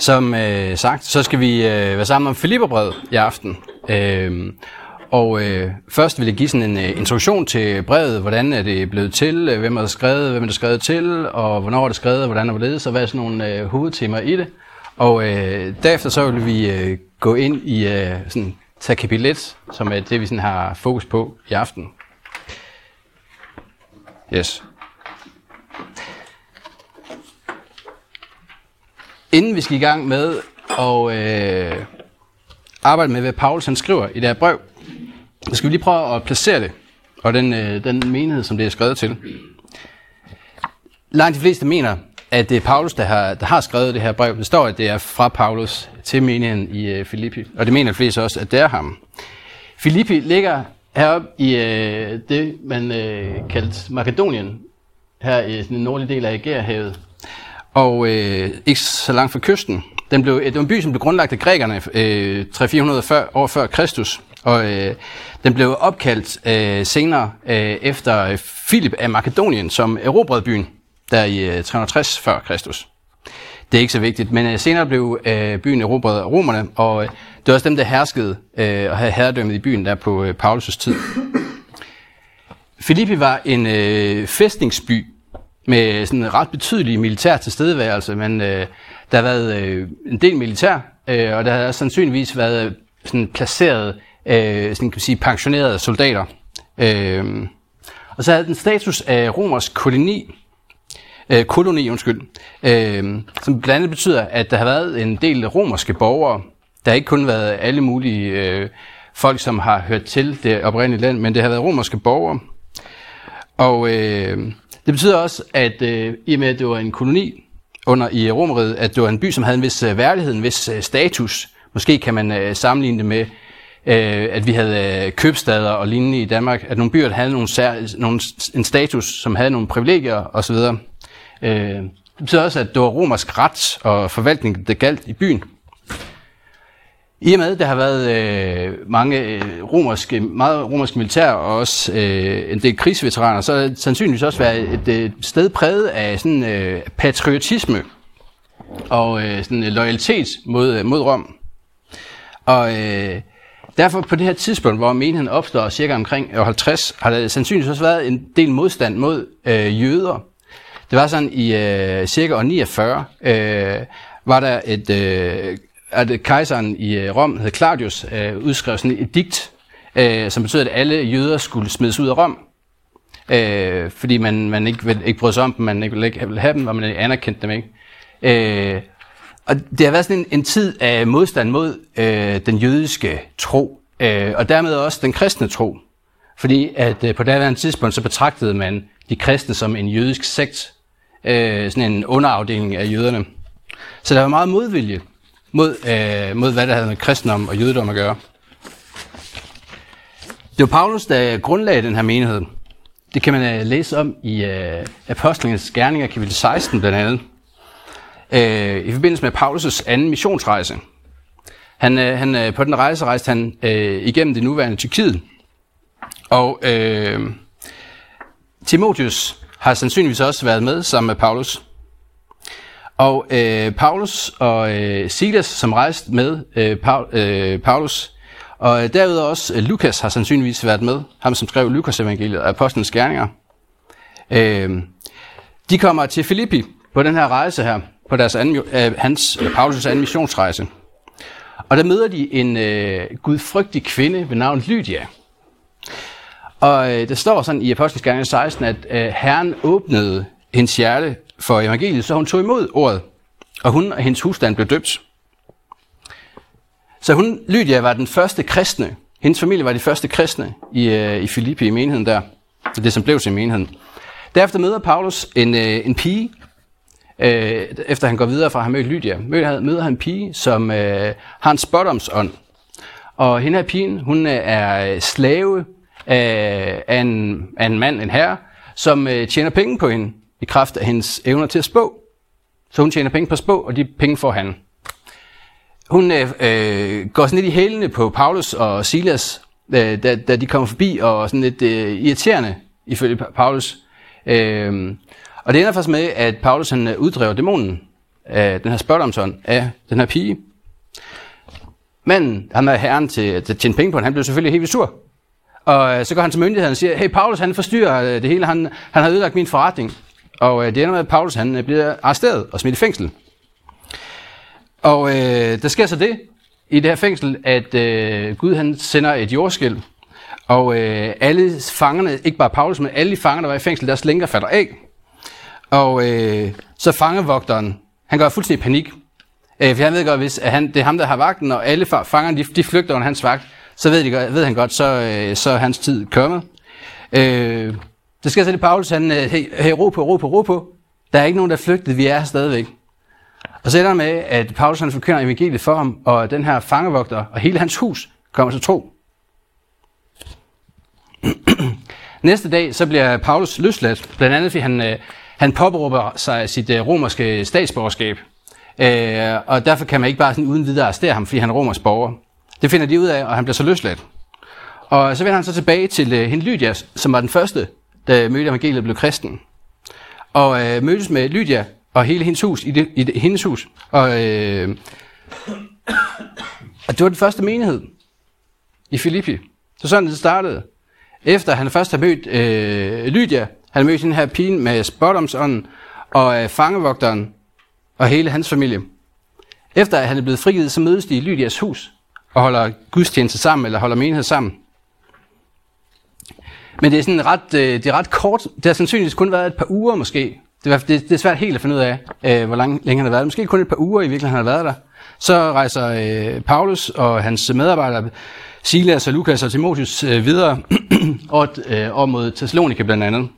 Som øh, sagt, så skal vi øh, være sammen om Filipperbrevet i aften. Øh, og øh, først vil jeg give sådan en øh, introduktion til brevet. Hvordan er det blevet til? øh, Hvem er det skrevet? Hvem er det skrevet til? Og hvornår er det skrevet? Hvordan er det hvorledes? Så hvad er sådan nogle øh, hovedtemaer i det? Og øh, derefter så vil vi øh, gå ind i øh, sådan, tage kapitel 1, som er det, vi sådan har fokus på i aften. Yes. Inden vi skal i gang med at øh, arbejde med, hvad Paulus han skriver i det her brev, så skal vi lige prøve at placere det, og den, øh, den menighed, som det er skrevet til. Langt de fleste mener, at det er Paulus, der har, der har skrevet det her brev. Det står, at det er fra Paulus til menigheden i øh, Filippi, og det mener de fleste også, at det er ham. Filippi ligger heroppe i øh, det, man øh, kaldte Makedonien, her i den nordlige del af Ægæerhavet, og øh, ikke så langt fra kysten. Den blev, det var en by, som blev grundlagt af grækerne øh, 300-400 år før Kristus, og øh, den blev opkaldt øh, senere øh, efter Filip af Makedonien, som erobrede byen der i øh, 360 før Kristus. Det er ikke så vigtigt, men øh, senere blev øh, byen erobret af romerne, og øh, det var også dem, der herskede øh, og havde herredømmet i byen der på øh, Paulus' tid. Filippi var en øh, fæstningsby med sådan en ret betydelig militær tilstedeværelse, men øh, der har været øh, en del militær, øh, og der har sandsynligvis været øh, sådan placeret øh, sådan kan man sige, pensionerede soldater. Øh, og så havde den status af romersk koloni, øh, koloni, undskyld, øh, som blandt andet betyder, at der har været en del romerske borgere. Der har ikke kun været alle mulige øh, folk, som har hørt til det oprindelige land, men det har været romerske borgere. Og øh, det betyder også, at øh, i og med, at det var en koloni under i Romeriet, at det var en by, som havde en vis øh, værdighed, en vis øh, status. Måske kan man øh, sammenligne det med, øh, at vi havde øh, købstader og lignende i Danmark, at nogle byer der havde nogle, sær, nogle, en status, som havde nogle privilegier osv. Øh, det betyder også, at det var romersk ret og forvaltning, der galt i byen. I og med, at der har været øh, mange øh, romerske, meget romerske militær og også øh, en del krigsveteraner, så har det sandsynligvis også været et, et sted præget af sådan øh, patriotisme og øh, sådan øh, loyalitet mod, øh, mod Rom. Og øh, derfor på det her tidspunkt, hvor menigheden opstår cirka omkring 50, har der sandsynligvis også været en del modstand mod øh, jøder. Det var sådan i øh, cirka år 49, øh, var der et... Øh, at kejseren i øh, Rom, hed Claudius, øh, udskrev sådan et digt, øh, som betød, at alle jøder skulle smides ud af Rom, øh, fordi man, man ikke, ville, ikke brød sig om dem, man ikke ville, ikke ville have dem, og man anerkendte dem ikke. Øh, og det har været sådan en, en tid af modstand mod øh, den jødiske tro, øh, og dermed også den kristne tro. Fordi at øh, på daværende tidspunkt, så betragtede man de kristne som en jødisk sekt, øh, sådan en underafdeling af jøderne. Så der var meget modvilje mod, øh, mod hvad der havde med kristendom og jødedom at gøre. Det var Paulus, der grundlagde den her menighed. Det kan man øh, læse om i øh, Apostlenes Gerninger, kapitel 16 blandt andet. Øh, I forbindelse med Paulus' anden missionsrejse. Han, øh, han, øh, på den rejse rejste han øh, igennem det nuværende Tyrkiet. Og øh, Timotheus har sandsynligvis også været med sammen med Paulus. Og øh, Paulus og øh, Silas, som rejste med øh, Paul, øh, Paulus, og øh, derudover også øh, Lukas har sandsynligvis været med, ham som skrev Lukas evangeliet og Apostlenes Gerninger. Øh, de kommer til Filippi på den her rejse her, på deres anden, øh, hans, øh, Paulus' anden missionsrejse. Og der møder de en øh, gudfrygtig kvinde ved navn Lydia. Og øh, der står sådan i Apostlenes Gerninger 16, at øh, Herren åbnede hendes hjerte for evangeliet, så hun tog imod ordet, og hun og hendes husstand blev døbt. Så hun, Lydia, var den første kristne. Hendes familie var de første kristne i, øh, i Filippi, i menigheden der. Det, som blev til menigheden. Derefter møder Paulus en, øh, en pige, øh, efter han går videre fra at have mødt Lydia, møder han en pige, som øh, har en spottomsånd. Og hende her pigen, hun øh, er slave af, af, en, af en mand, en herre, som øh, tjener penge på hende i kraft af hendes evner til at spå. Så hun tjener penge på spå, og de penge får han. Hun øh, øh, går sådan lidt i hælene på Paulus og Silas, øh, da, da de kommer forbi, og sådan lidt øh, irriterende ifølge Paulus. Øh, og det ender faktisk med, at Paulus han øh, uddriver dæmonen af den her spørgsmålsånd af den her pige. Manden, han er herren til at tjene penge på den, han blev selvfølgelig helt sur. Og så går han til myndigheden og siger, hey, Paulus han forstyrrer det hele, han, han har ødelagt min forretning. Og øh, det ender med, at Paulus han øh, bliver arresteret og smidt i fængsel. Og øh, der sker så det i det her fængsel, at øh, Gud han sender et jordskæld, og øh, alle fangerne, ikke bare Paulus, men alle de fanger, der var i fængsel, deres lænker falder af. Og øh, så fangevogteren, han går fuldstændig i panik. Øh, for han ved godt, hvis at han, det er ham, der har vagten, og alle fangerne, de, de flygter under hans vagt, så ved, de, ved han godt, så, øh, så er hans tid kommet. Øh, så skal så det, Paulus, han, øh, hey, hey, ro på, ro på, ro på. Der er ikke nogen, der er flygtet, vi er her stadigvæk. Og så ender med, at Paulus han forkynder evangeliet for ham, og den her fangevogter og hele hans hus kommer til tro. Næste dag, så bliver Paulus løsladt, blandt andet fordi han, øh, han påberåber sig sit øh, romerske statsborgerskab. Øh, og derfor kan man ikke bare sådan uden videre arrestere ham, fordi han er romersk borger. Det finder de ud af, og han bliver så løsladt. Og så vender han så tilbage til øh, hende Lydia, som var den første, der mødte evangeliet blev kristen. Og øh, mødtes med Lydia og hele hendes hus, i, det, i det, hendes hus. Og, øh, og det var den første menighed i Filippi. Så sådan det startede. Efter han først har mødt øh, Lydia, han mødte den her pige med spottomsånden, og øh, fangevogteren og hele hans familie. Efter at han er blevet frigivet, så mødes de i Lydias hus og holder gudstjeneste sammen, eller holder menighed sammen. Men det er sådan ret, øh, det er ret kort. Det har sandsynligvis kun været et par uger måske. Det er, det, det er svært helt at finde ud af, øh, hvor lang, længe han har været. Måske kun et par uger i virkeligheden han har været der. Så rejser øh, Paulus og hans medarbejdere, Silas og Lukas og Timotheus øh, videre og, øh, og mod Thessalonika blandt andet.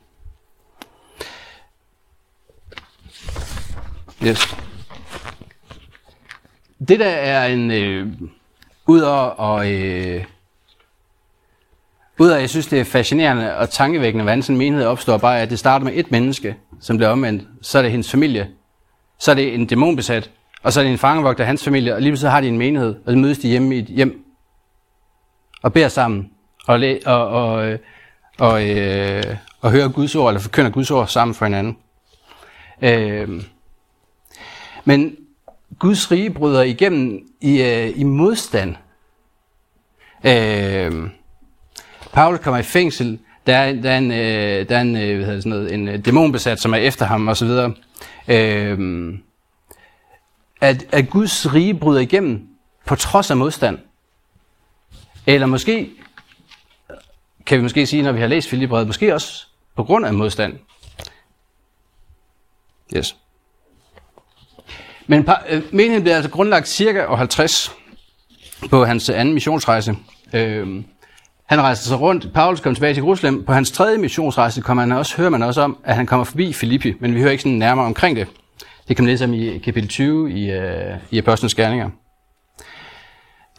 Yes. Det der er en... Øh, Udover og... Øh, Udover jeg synes, det er fascinerende og tankevækkende, hvordan sådan en menighed opstår, bare at det starter med et menneske, som bliver omvendt. Så er det hendes familie. Så er det en dæmonbesat. Og så er det en fangevogter af hans familie. Og lige så har de en menighed, og så mødes de hjemme i et hjem. Og beder sammen. Og, læ- og, og, øh, og, øh, og hører Guds ord, eller forkynder Guds ord sammen for hinanden. Øh, men Guds rige bryder igennem i, øh, i modstand. Øh, Paulus kommer i fængsel. Der er, der er en, øh, der er en, øh, hvad hedder sådan noget, en øh, dæmonbesat, som er efter ham osv. Øh, at, at Guds rige bryder igennem på trods af modstand. Eller måske, kan vi måske sige, når vi har læst Filipbrevet, måske også på grund af modstand. Yes. Men øh, menigheden blev altså grundlagt cirka år 50 på hans anden missionsrejse. Øh, han rejste sig rundt. Paulus kom tilbage til Jerusalem. På hans tredje missionsrejse kommer han også, hører man også om, at han kommer forbi Filippi, men vi hører ikke sådan nærmere omkring det. Det kan man læse om i kapitel 20 i, øh, i Apostlenes Gerninger.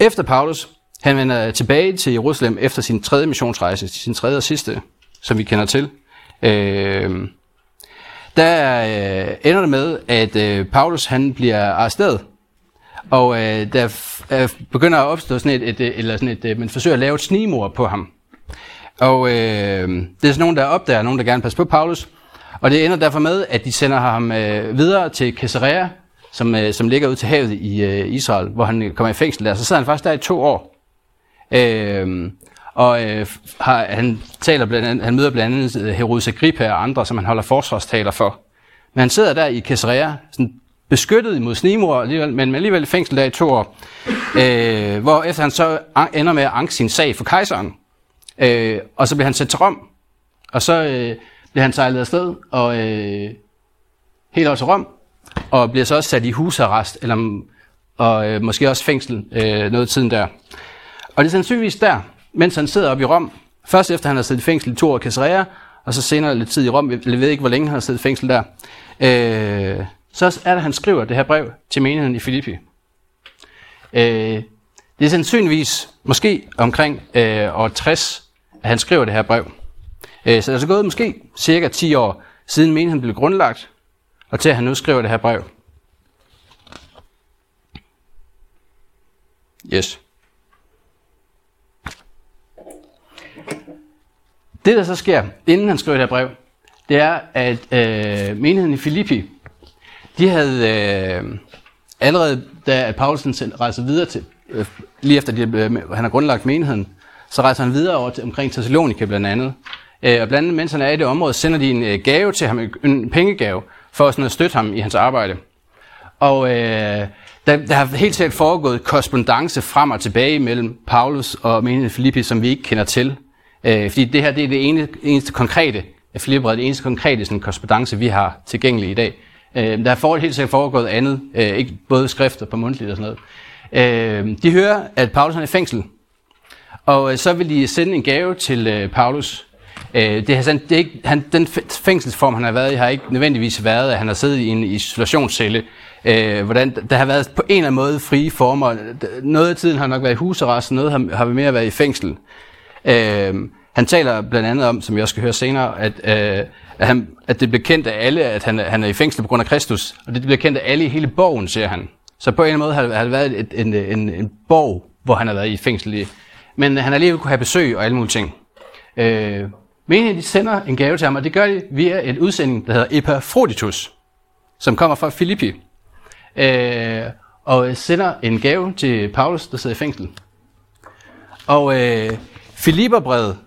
Efter Paulus, han vender tilbage til Jerusalem efter sin tredje missionsrejse, sin tredje og sidste, som vi kender til. Øh, der øh, ender det med, at øh, Paulus han bliver arresteret, og øh, der øh, begynder at opstå sådan et, et, et eller sådan et, øh, man forsøger at lave et snimor på ham. Og øh, det er sådan nogen, der opdager, nogen, der gerne passer på Paulus, og det ender derfor med, at de sender ham øh, videre til Caesarea, som, øh, som ligger ud til havet i øh, Israel, hvor han øh, kommer i fængsel der. Så sidder han faktisk der i to år. Øh, og øh, har, han, taler blandt andet, han møder blandt andet øh, Herodes Agrippa og andre, som han holder forsvarstaler for. Men han sidder der i Caesarea, sådan beskyttet mod snimor, alligevel, men alligevel i fængsel der i to år. Øh, hvor efter han så ender med at anke sin sag for kejseren. Øh, og så bliver han sendt til Rom. Og så øh, bliver han sejlet afsted, og øh, helt over til Rom. Og bliver så også sat i husarrest, eller, og øh, måske også fængsel øh, noget tiden der. Og det er sandsynligvis der, mens han sidder oppe i Rom, først efter han har siddet i fængsel i to år i Caesarea, og så senere lidt tid i Rom, jeg ved ikke, hvor længe han har siddet i fængsel der, øh, så er det, han skriver det her brev til menigheden i Filippi. Øh, det er sandsynligvis måske omkring øh, år 60, at han skriver det her brev. Øh, så det er så gået måske cirka 10 år siden menigheden blev grundlagt, og til at han nu skriver det her brev. Yes. Det, der så sker, inden han skriver det her brev, det er, at øh, menigheden i Filippi, de havde øh, allerede, da Paulsen rejser videre til, øh, lige efter de, øh, han har grundlagt menigheden, så rejser han videre over til, omkring Thessalonika blandt andet. Øh, og blandt andet, mens han er i det område, sender de en øh, gave til ham, en pengegave, for sådan at støtte ham i hans arbejde. Og øh, der, der har helt sikkert foregået korrespondence frem og tilbage mellem Paulus og menigheden Filippi, som vi ikke kender til. Øh, fordi det her det er det ene, eneste konkrete af Filippi, det eneste konkrete sådan, korrespondence, vi har tilgængelig i dag. Øh, der er for, helt sikkert foregået andet, øh, ikke både skrifter på mundtligt og sådan noget. Øh, de hører, at Paulus er i fængsel, og øh, så vil de sende en gave til øh, Paulus. Øh, det er, det er ikke, han, den fængselsform, han har været i, har ikke nødvendigvis været, at han har siddet i en isolationscelle. Øh, hvordan, der har været på en eller anden måde frie former. Noget af tiden har nok været i husarrest, noget har, har mere været i fængsel. Øh, han taler blandt andet om, som jeg også skal høre senere, at, øh, at, han, at det bliver kendt af alle, at han, han er i fængsel på grund af Kristus. Og det bliver kendt af alle i hele bogen, siger han. Så på en eller anden måde har, har det været et, en, en, en borg, hvor han har været i fængsel i. Men han har alligevel kunne have besøg og alle mulige ting. Øh, menigheden de sender en gave til ham, og det gør de via en udsending, der hedder Epaphroditus, som kommer fra Filippi. Øh, og sender en gave til Paulus, der sidder i fængsel. Og øh, Filipperbrevet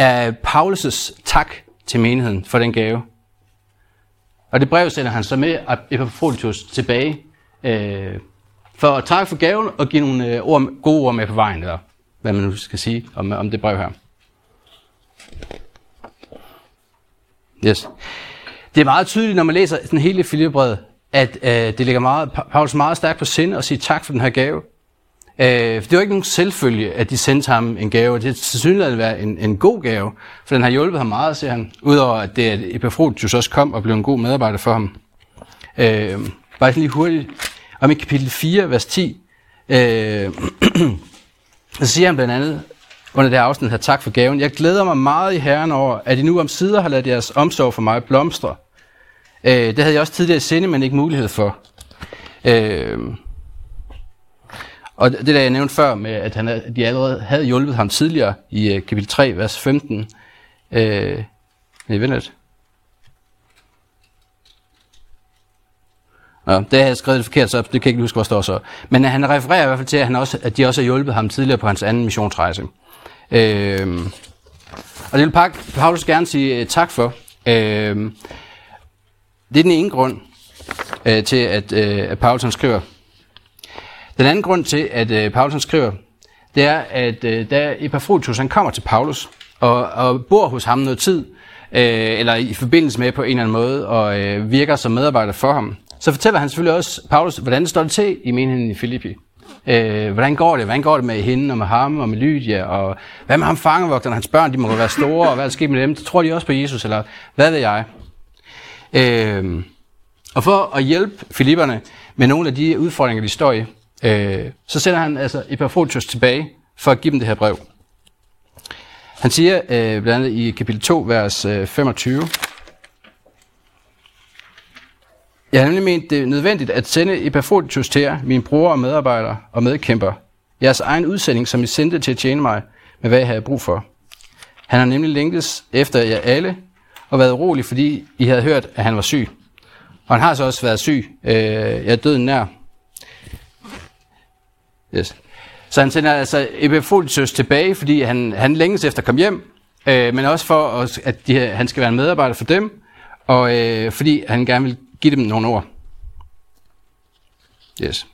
er Paulus' tak til menigheden for den gave. Og det brev sender han så med Epaphroditus tilbage, øh, for at takke for gaven og give nogle øh, ord, gode ord med på vejen, eller hvad man nu skal sige om, om det brev her. Yes. Det er meget tydeligt, når man læser den hele Filippebrevet, at øh, det ligger meget, Paulus meget stærkt på sind at sige tak for den her gave. Øh, det var ikke nogen selvfølge, at de sendte ham en gave. Det er synligheden være en, en god gave, for den har hjulpet ham meget, siger han. Udover at det, at Epaphroditus også kom og blev en god medarbejder for ham. Øh, bare lige hurtigt. Om i kapitel 4, vers 10, øh, så siger han blandt andet, under det her afsnit her, tak for gaven. Jeg glæder mig meget i Herren over, at I nu om sider har ladet jeres omsorg for mig blomstre. Øh, det havde jeg også tidligere i sinde, men ikke mulighed for. Øh, og det der jeg nævnte før, med at han, de allerede havde hjulpet ham tidligere i uh, kapitel 3, vers 15. Øh, nej, vent lidt. Nå, det har jeg skrevet forkert, så det kan jeg ikke huske, hvor står så. Men han refererer i hvert fald til, at, han også, at de også har hjulpet ham tidligere på hans anden missionsrejse. Øh, og det vil Paulus gerne sige uh, tak for. Øh, det er den ene grund uh, til, at, uh, at Paulus han skriver, den anden grund til, at øh, Paulus skriver, det er, at øh, da Epafrotus han kommer til Paulus og, og bor hos ham noget tid, øh, eller i forbindelse med på en eller anden måde, og øh, virker som medarbejder for ham, så fortæller han selvfølgelig også Paulus, hvordan det står det til i menigheden i Filippi. Øh, hvordan går det? Hvordan går det med hende og med ham og med Lydia? Og hvad med ham fangevogteren? Hans børn, de må være store, og hvad er der sket med dem? Tror de også på Jesus, eller hvad ved jeg? Øh, og for at hjælpe filipperne med nogle af de udfordringer, de står i, øh, så sender han altså Epaphroditus tilbage for at give dem det her brev. Han siger øh, blandt andet i kapitel 2, vers øh, 25, Jeg har nemlig ment, det er nødvendigt at sende Epaphroditus til jer, min bror og medarbejder og medkæmper. Jeres egen udsending, som I sendte til at tjene mig, med hvad jeg havde brug for. Han har nemlig længtes efter jer alle, og været urolig, fordi I havde hørt, at han var syg. Og han har så også været syg. Øh, jeg er døden nær. Yes. Så han sender altså Epaphroditus tilbage, fordi han, han længes efter at komme hjem, øh, men også for, at de, han skal være en medarbejder for dem, og øh, fordi han gerne vil give dem nogle ord. Yes.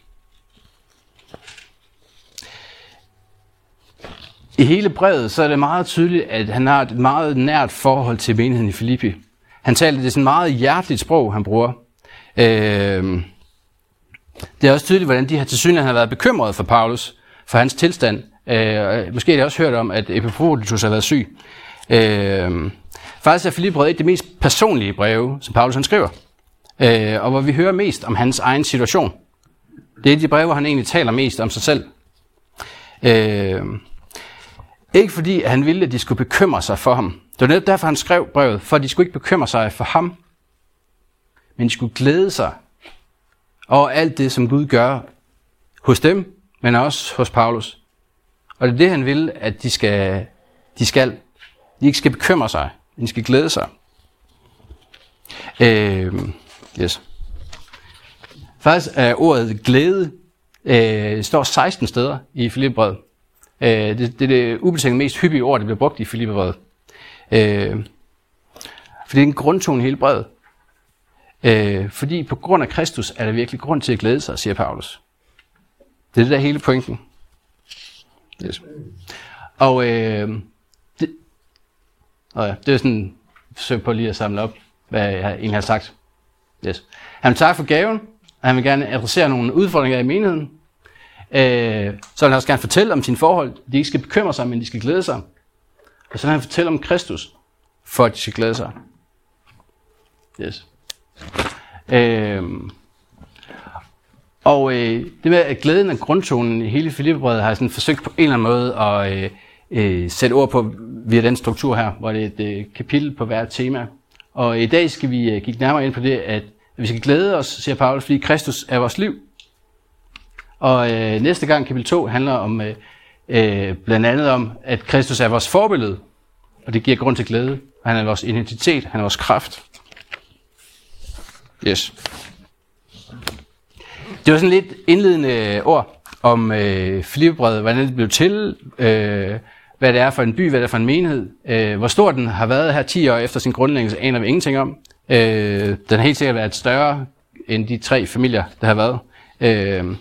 I hele brevet, så er det meget tydeligt, at han har et meget nært forhold til menigheden i Filippi. Han taler det sådan meget hjerteligt sprog, han bruger. Øh, det er også tydeligt, hvordan de her tilsyneladende har været bekymrede for Paulus, for hans tilstand. Øh, måske har de også hørt om, at Epaphroditus har været syg. Øh, faktisk er Filippebrevet et af de mest personlige breve, som Paulus han skriver. Øh, og hvor vi hører mest om hans egen situation. Det er de breve, hvor han egentlig taler mest om sig selv. Øh, ikke fordi han ville, at de skulle bekymre sig for ham. Det var netop derfor, han skrev brevet, for de skulle ikke bekymre sig for ham, men de skulle glæde sig over alt det, som Gud gør hos dem, men også hos Paulus. Og det er det, han vil, at de skal, de skal. De ikke skal bekymre sig, de skal glæde sig. Øh, yes. Faktisk er ordet glæde øh, står 16 steder i Filippebrevet. Øh, det, det er det ubetinget mest hyppige ord, der bliver brugt i Filippebrevet. Øh, for det er en grundtone i hele brevet. Øh, fordi på grund af Kristus er der virkelig grund til at glæde sig, siger Paulus. Det er det der hele pointen. Yes. Og øh, det, øh, ja, det er sådan forsøg på lige at samle op, hvad jeg egentlig har sagt. Yes. Han vil takke for gaven, og han vil gerne adressere nogle udfordringer i menigheden. Øh, så vil han også gerne fortælle om sine forhold. De ikke skal bekymre sig, men de skal glæde sig. Og så vil han fortælle om Kristus, for at de skal glæde sig. Yes. Øh, og øh, det med at glæden af grundtonen i hele Filippebrevet har jeg sådan forsøgt på en eller anden måde at øh, øh, sætte ord på via den struktur her, hvor det er et øh, kapitel på hvert tema. Og i dag skal vi øh, kigge nærmere ind på det, at vi skal glæde os, siger Paulus, fordi Kristus er vores liv. Og øh, næste gang, kapitel 2, handler om øh, øh, blandt andet om, at Kristus er vores forbillede, og det giver grund til glæde. Han er vores identitet, han er vores kraft. Yes. Det var sådan lidt indledende ord om øh, Filippebrevet, hvordan det blev til, øh, hvad det er for en by, hvad det er for en menighed. Øh, hvor stor den har været her 10 år efter sin grundlæggelse, aner vi ingenting om. Øh, den har helt sikkert været større end de tre familier, der har været. Øh,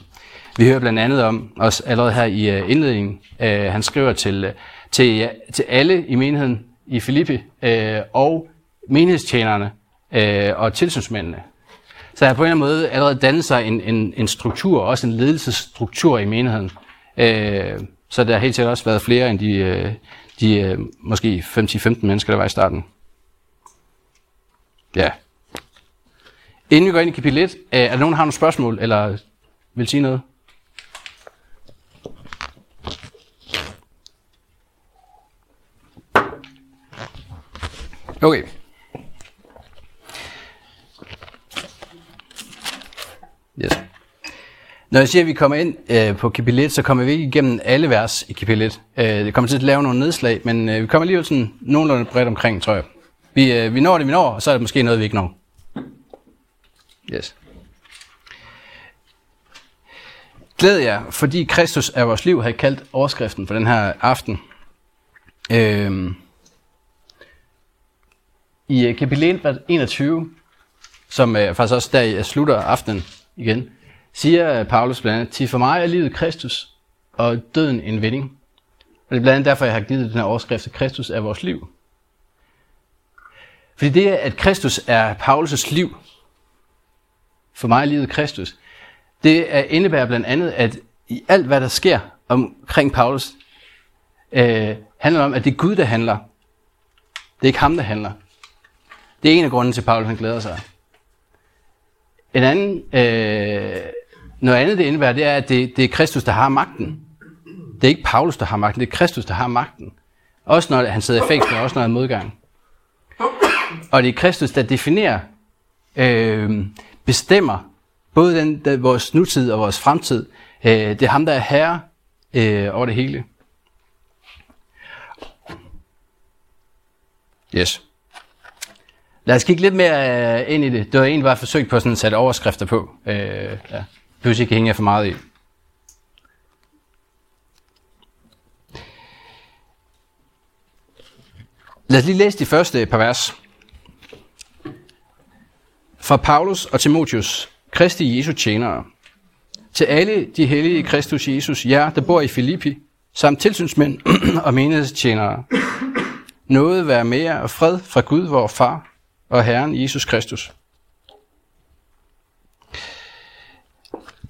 vi hører blandt andet om, også allerede her i uh, indledningen, uh, han skriver til, uh, til, ja, til alle i menigheden i Filippi, uh, og menighedstjenerne uh, og tilsynsmændene. Så der har på en eller anden måde allerede dannet sig en, en, en struktur, også en ledelsesstruktur i menigheden. Uh, så der har helt sikkert også været flere end de, øh, de øh, måske 5-15 mennesker, der var i starten. Ja. Inden vi går ind i kapitel 1, er der nogen, der har nogle spørgsmål, eller vil sige noget? Okay. Yes. Når jeg siger, at vi kommer ind øh, på kapitel 1, så kommer vi ikke igennem alle vers i kapitel 1. Øh, det kommer til at lave nogle nedslag, men øh, vi kommer alligevel sådan nogenlunde bredt omkring, tror jeg. Vi, øh, vi når det, vi når, og så er det måske noget, vi ikke når. Yes. Glæd jer, fordi Kristus er vores liv, har jeg kaldt overskriften for den her aften. Øhm. Øh, i kapitel 21, som øh, faktisk også der jeg øh, slutter aftenen igen, siger Paulus blandt andet, til for mig er livet Kristus, og døden en vinding. Og det er blandt andet derfor, jeg har givet den her overskrift, at Kristus er vores liv. Fordi det, at Kristus er Paulus' liv, for mig er livet Kristus, det indebærer blandt andet, at i alt, hvad der sker omkring Paulus, øh, handler om, at det er Gud, der handler. Det er ikke ham, der handler. Det er en af grunden til, at Paulus han glæder sig. En anden, øh, noget andet det indebærer, det er, at det, det er Kristus, der har magten. Det er ikke Paulus, der har magten, det er Kristus, der har magten. Også når han sidder i fængsel, og også når han er modgang. Og det er Kristus, der definerer, øh, bestemmer både den, der, vores nutid og vores fremtid. Øh, det er ham, der er herre øh, over det hele. Yes. Lad os kigge lidt mere øh, ind i det. Det var egentlig bare forsøgt på sådan at sætte overskrifter på. Øh, ja. Behøver ikke hænge for meget i. Lad os lige læse de første par vers. Fra Paulus og Timotius, Kristi Jesu tjenere. Til alle de hellige i Kristus Jesus, jer der bor i Filippi, samt tilsynsmænd og menighedstjenere. Noget være mere og fred fra Gud, vor far, og Herren Jesus Kristus.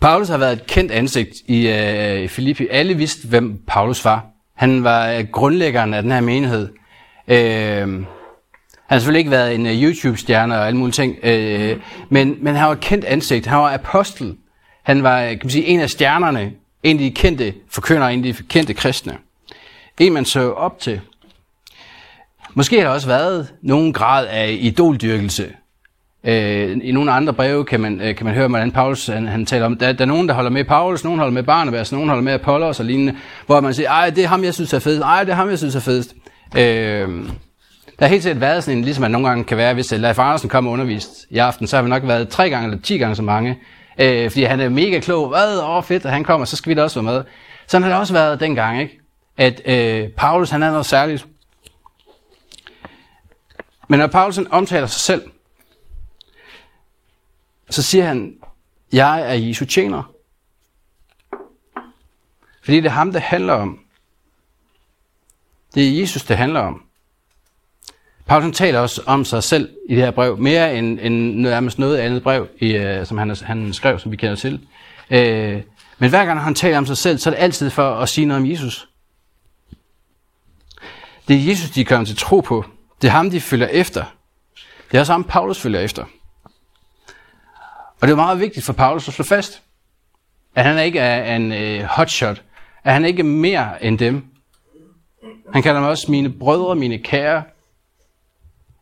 Paulus har været et kendt ansigt i øh, Filippi. Alle vidste, hvem Paulus var. Han var øh, grundlæggeren af den her menighed. Øh, han har selvfølgelig ikke været en uh, YouTube-stjerne og alle mulige ting, øh, men, men han var et kendt ansigt. Han var apostel. Han var øh, kan man sige, en af stjernerne, en af de kendte forkyndere, en af de kendte kristne. En, man så op til. Måske har der også været nogen grad af idoldyrkelse. Øh, I nogle andre breve kan man, øh, kan man høre, hvordan Paulus han, han taler om, der, der er nogen, der holder med Paulus, nogen holder med Barnabas, nogen holder med Apollos og lignende, hvor man siger, ej, det er ham, jeg synes er fedest, ej, det er ham, jeg synes er fedest. Øh, der har helt sikkert været sådan en, ligesom man nogle gange kan være, hvis øh, Leif Andersen kommer undervist i aften, så har vi nok været tre gange eller ti gange så mange Øh, fordi han er mega klog. Hvad? Åh, oh, fedt, at han kommer, så skal vi da også være med. Sådan har det også været dengang, ikke? At øh, Paulus, han er noget særligt. Men når Paulus omtaler sig selv, så siger han, jeg er Jesu tjener. Fordi det er ham, det handler om. Det er Jesus, det handler om. Paulus taler også om sig selv i det her brev, mere end, end nærmest noget andet brev, i, øh, som han, han skrev, som vi kender til. Øh, men hver gang han taler om sig selv, så er det altid for at sige noget om Jesus. Det er Jesus, de kommer til tro på. Det er ham, de følger efter. Det er også ham, Paulus følger efter. Og det er meget vigtigt for Paulus at slå fast, at han ikke er en øh, hotshot, at han ikke er mere end dem. Han kalder dem også mine brødre, mine kære.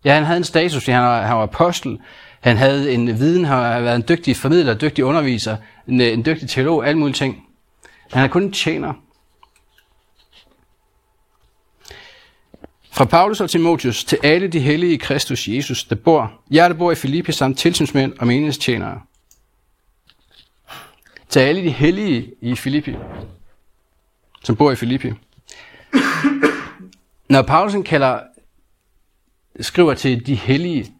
Ja, han havde en status, han var, han var apostel. Han havde en viden, han har været en dygtig formidler, dygtig underviser, en, øh, en dygtig teolog, alle mulige ting. Han er kun en tjener. Fra Paulus og Timotius til alle de hellige i Kristus Jesus, der bor, jer der bor i Filippi samt tilsynsmænd og menighedstjenere. Til alle de hellige i Filippi, som bor i Filippi. Når Paulus kalder, skriver til de hellige,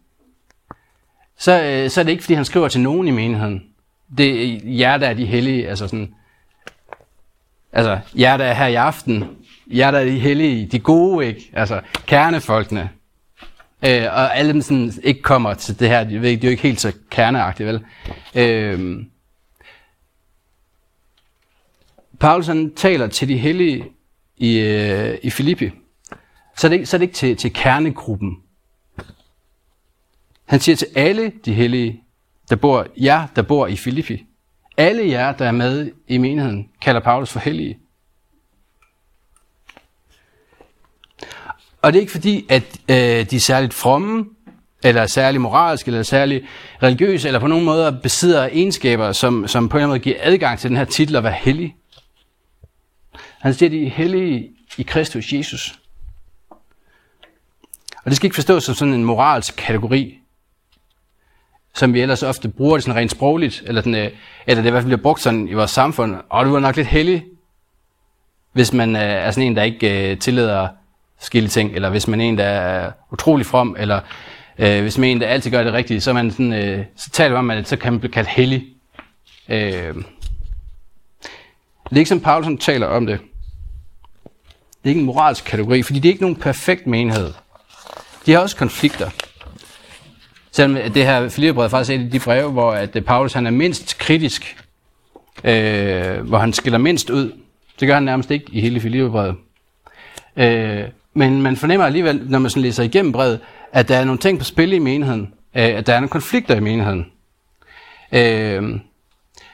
så, øh, så er det ikke, fordi han skriver til nogen i menigheden. Det er jer, der er de hellige, altså sådan, altså jer, der er her i aften, jer, der er de hellige, de gode, ikke? Altså kernefolkene. Øh, og alle dem sådan ikke kommer til det her, de, de er jo ikke helt så kerneagtige, vel? Øh, Paulus han taler til de hellige i, øh, i Filippi, så er det så er det ikke til, til kernegruppen. Han siger til alle de hellige, der bor, jer, der bor i Filippi. Alle jer, der er med i menigheden, kalder Paulus for hellige. Og det er ikke fordi, at øh, de er særligt fromme, eller særlig moralske, eller særlig religiøse, eller på nogen måde besidder egenskaber, som, som på en eller anden måde giver adgang til den her titel at være hellig. Han siger, de er hellige i Kristus Jesus. Og det skal ikke forstås som sådan en moralsk kategori, som vi ellers ofte bruger det sådan rent sprogligt, eller, den, øh, eller det i hvert fald bliver brugt sådan i vores samfund. Og du er nok lidt heldig, hvis man øh, er sådan en, der ikke øh, tillader skille ting, eller hvis man er en, der er utrolig from, eller øh, hvis man er en, der altid gør det rigtige, så, man sådan, øh, så taler man om, at så kan man blive kaldt hellig. Øh, ligesom Paulsen taler om det. Det er ikke en moralsk kategori, fordi det er ikke nogen perfekt menighed. De har også konflikter. Selvom det her Filipperbrevet er et af de breve, hvor at øh, Paulus han er mindst kritisk, øh, hvor han skiller mindst ud. Det gør han nærmest ikke i hele Filipperbrevet. Øh, men man fornemmer alligevel, når man sådan læser igennem brevet, at der er nogle ting på spil i menigheden. Øh, at der er nogle konflikter i menigheden. Øh,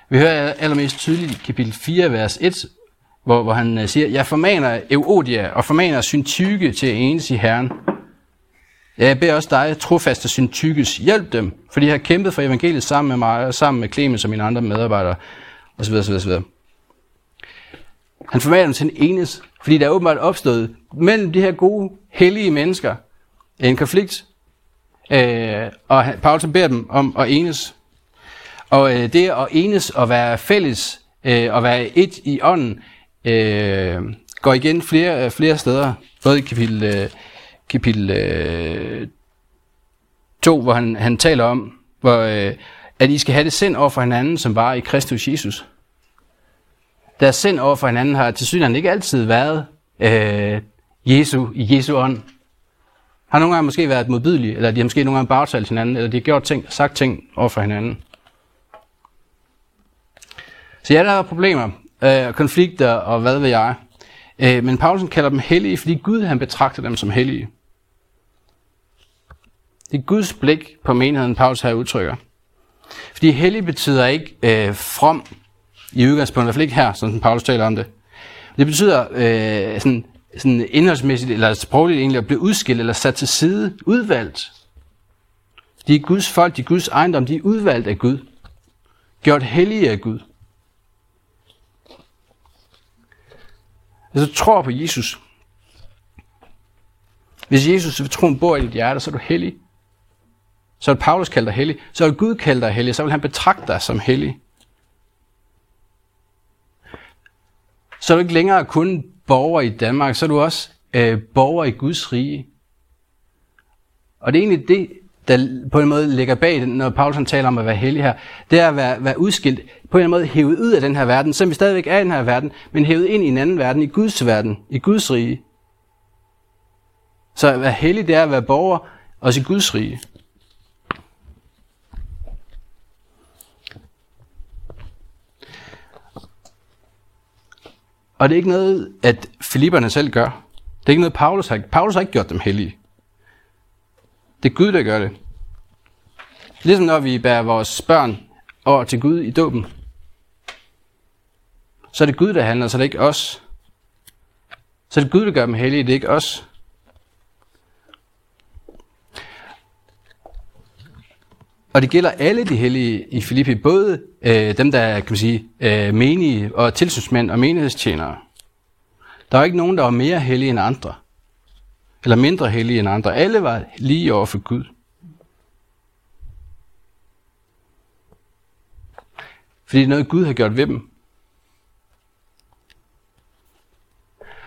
vi hører allermest tydeligt i kapitel 4, vers 1, hvor, hvor han øh, siger, jeg formaner Euodia og formaner Syntyke til at enes i Herren. Jeg beder også dig, trofaste Syntykes, hjælp dem, for de har kæmpet for evangeliet sammen med mig, og sammen med Clemens og mine andre medarbejdere, osv. osv., osv. Han formaner dem til en enes, fordi der er åbenbart opstået mellem de her gode, hellige mennesker en konflikt, øh, og Paulus beder dem om at enes. Og øh, det at enes og være fælles øh, og være et i ånden, øh, går igen flere, øh, flere steder, både i kapitel, øh, kapitel øh, 2, hvor han, han taler om, hvor, øh, at I skal have det sind over for hinanden, som var i Kristus Jesus. Deres sind over for hinanden har til synligheden ikke altid været øh, Jesu, i Jesu ånd. Har nogle gange måske været modbydelige, eller de har måske nogle gange bagtalt hinanden, eller de har gjort ting, sagt ting over for hinanden. Så ja, der er problemer, øh, konflikter og hvad ved jeg. Øh, men Paulsen kalder dem hellige, fordi Gud han betragter dem som hellige. Det er Guds blik på menigheden, Paulus her udtrykker. Fordi hellig betyder ikke øh, from i udgangspunktet, i hvert fald ikke her, som Paulus taler om det. Det betyder øh, sådan, sådan indholdsmæssigt eller sprogligt egentlig at blive udskilt eller sat til side, udvalgt. De er Guds folk, de er Guds ejendom, de er udvalgt af Gud. Gjort hellige af Gud. Hvis du tror på Jesus, hvis Jesus ved troen bor i dit hjerte, så er du hellig. Så vil Paulus kalde dig hellig. Så vil Gud kalde dig hellig. Så vil han betragte dig som hellig. Så er du ikke længere kun borger i Danmark, så er du også øh, borger i Guds rige. Og det er egentlig det, der på en måde ligger bag, når Paulus han taler om at være hellig her, det er at være, være udskilt, på en måde hævet ud af den her verden, selvom vi stadigvæk er i den her verden, men hævet ind i en anden verden, i Guds verden, i Guds rige. Så at være hellig, det er at være borger, også i Guds rige. Og det er ikke noget, at Filipperne selv gør. Det er ikke noget, Paulus har Paulus har ikke gjort dem hellige. Det er Gud, der gør det. Ligesom når vi bærer vores børn over til Gud i dåben. Så er det Gud, der handler, så er det ikke os. Så er det Gud, der gør dem hellige, det er ikke os. Og det gælder alle de hellige i Filippi, både øh, dem, der er kan man sige, øh, menige og tilsynsmænd og menighedstjenere. Der var ikke nogen, der var mere hellige end andre. Eller mindre hellige end andre. Alle var lige over for Gud. Fordi det er noget, Gud har gjort ved dem.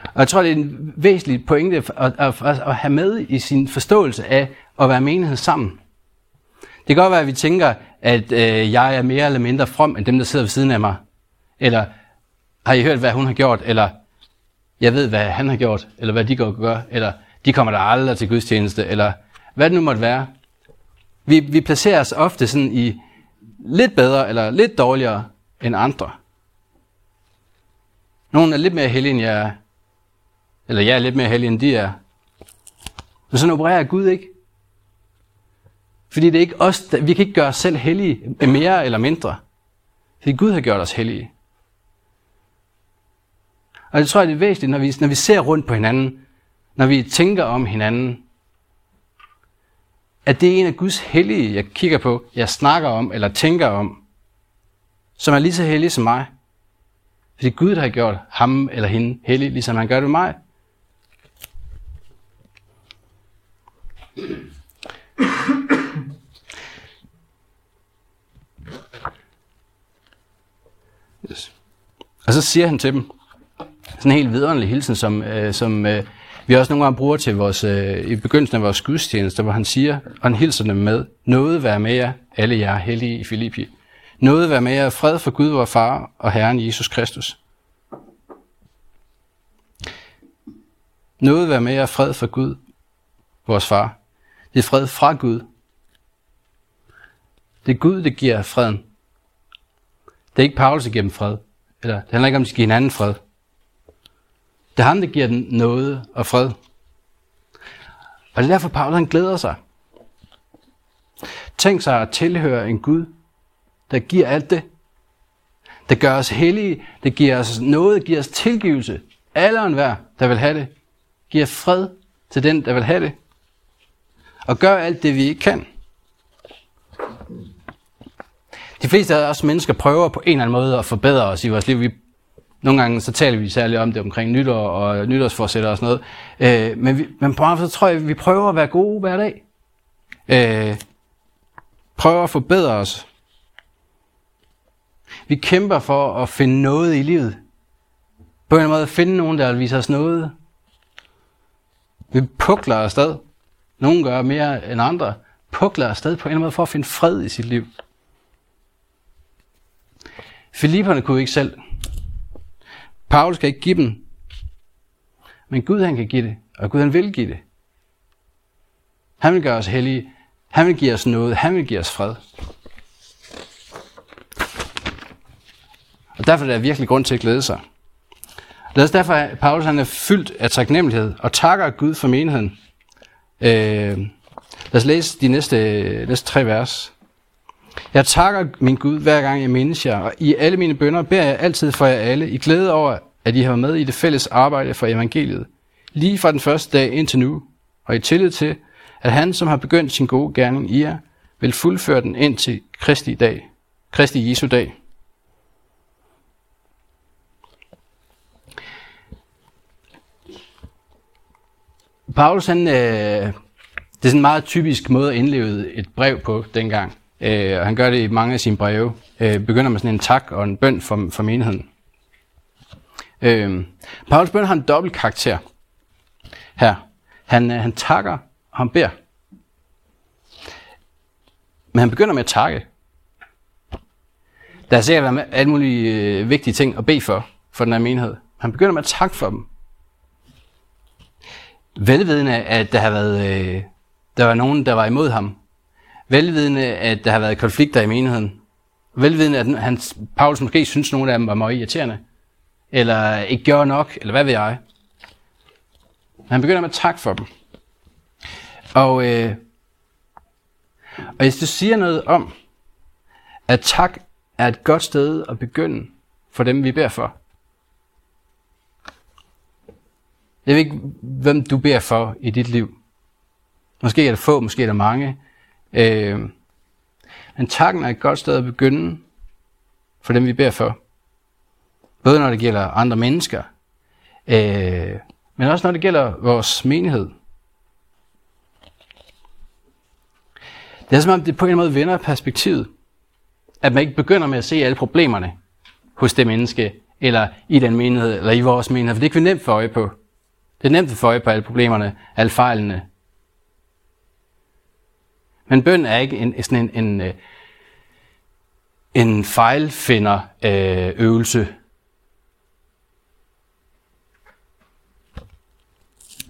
Og jeg tror, det er en væsentlig pointe at, at, at have med i sin forståelse af at være menighed sammen. Det kan godt være, at vi tænker, at øh, jeg er mere eller mindre from end dem, der sidder ved siden af mig. Eller har I hørt, hvad hun har gjort? Eller jeg ved, hvad han har gjort, eller hvad de går og gør, eller de kommer der aldrig til gudstjeneste, eller hvad det nu måtte være. Vi, vi placerer os ofte sådan i lidt bedre eller lidt dårligere end andre. Nogle er lidt mere heldige, end jeg er. Eller jeg er lidt mere heldig, end de er. Men sådan opererer Gud ikke. Fordi det er ikke os, der, vi kan ikke gøre os selv hellige mere eller mindre. Fordi Gud har gjort os hellige. Og det tror jeg, det er væsentligt, når vi, når vi ser rundt på hinanden, når vi tænker om hinanden, at det er en af Guds hellige, jeg kigger på, jeg snakker om eller tænker om, som er lige så hellig som mig. Fordi Gud der har gjort ham eller hende hellig, ligesom han gør det med mig. Og så siger han til dem, sådan en helt vidunderlig hilsen, som, øh, som øh, vi også nogle gange bruger til vores, øh, i begyndelsen af vores gudstjeneste, hvor han siger, og han hilser dem med, noget være med jer, alle jer hellige i Filippi. Noget være med jer, fred for Gud, vor far og Herren Jesus Kristus. Noget være med jer, fred for Gud, vores far. Det er fred fra Gud. Det er Gud, der giver freden. Det er ikke Paulus, der giver dem fred. Eller det handler ikke om, at de skal give hinanden fred. Det er ham, der giver den noget og fred. Og det er derfor, Paulus han glæder sig. Tænk sig at tilhøre en Gud, der giver alt det. Der gør os hellige, det giver os noget, giver os tilgivelse. Alle og enhver, der vil have det. Giver fred til den, der vil have det. Og gør alt det, vi ikke kan. De fleste af os mennesker prøver på en eller anden måde at forbedre os i vores liv. Vi, nogle gange så taler vi særligt om det omkring nytår og nytårsforsætter og sådan noget. Øh, men, vi, men på så tror jeg, at vi prøver at være gode hver dag. Øh, prøver at forbedre os. Vi kæmper for at finde noget i livet. På en eller anden måde finde nogen, der vil vise os noget. Vi pukler afsted. Nogle gør mere end andre. Pukler afsted på en eller anden måde for at finde fred i sit liv. Filipperne kunne ikke selv. Paulus kan ikke give dem. Men Gud han kan give det, og Gud han vil give det. Han vil gøre os hellige. Han vil give os noget. Han vil give os fred. Og derfor er der virkelig grund til at glæde sig. Det er derfor, at Paulus han er fyldt af taknemmelighed og takker Gud for menigheden. Øh, lad os læse de næste, næste tre vers. Jeg takker min Gud, hver gang jeg mindes jer, og i alle mine bønder beder jeg altid for jer alle, i glæde over, at I har været med i det fælles arbejde for evangeliet, lige fra den første dag indtil nu, og i tillid til, at han, som har begyndt sin gode gerning i jer, vil fuldføre den ind til Kristi dag, Kristi Jesu dag. Paulus, han, øh, det er sådan en meget typisk måde at indleve et brev på dengang. Øh, og han gør det i mange af sine breve. Øh, begynder med sådan en tak og en bøn for, for menigheden. Øh, Paulus bøn har en dobbelt karakter her. Han, øh, han takker, og han beder. Men han begynder med at takke. Der er sikkert alle mulige øh, vigtige ting at bede for, for den her menighed. Han begynder med at takke for dem. Velvidende, at der har været, øh, der var nogen, der var imod ham. Velvidende, at der har været konflikter i menigheden. Velvidende, at han, Paulus måske synes, at nogle af dem var meget irriterende. Eller ikke gjorde nok, eller hvad ved jeg. Men han begynder med at takke for dem. Og, øh, og hvis du siger noget om, at tak er et godt sted at begynde for dem, vi beder for. Jeg ved ikke, hvem du beder for i dit liv. Måske er det få, måske er det mange. Øh, men takken er et godt sted at begynde for dem, vi beder for. Både når det gælder andre mennesker, øh, men også når det gælder vores menighed. Det er som om, det på en måde vender perspektivet. At man ikke begynder med at se alle problemerne hos det menneske, eller i den menighed, eller i vores menighed, for det kan vi nemt få øje på. Det er nemt at få øje på alle problemerne, alle fejlene. Men bøn er ikke en, sådan en, en, øh, en fejlfinder øh, øvelse.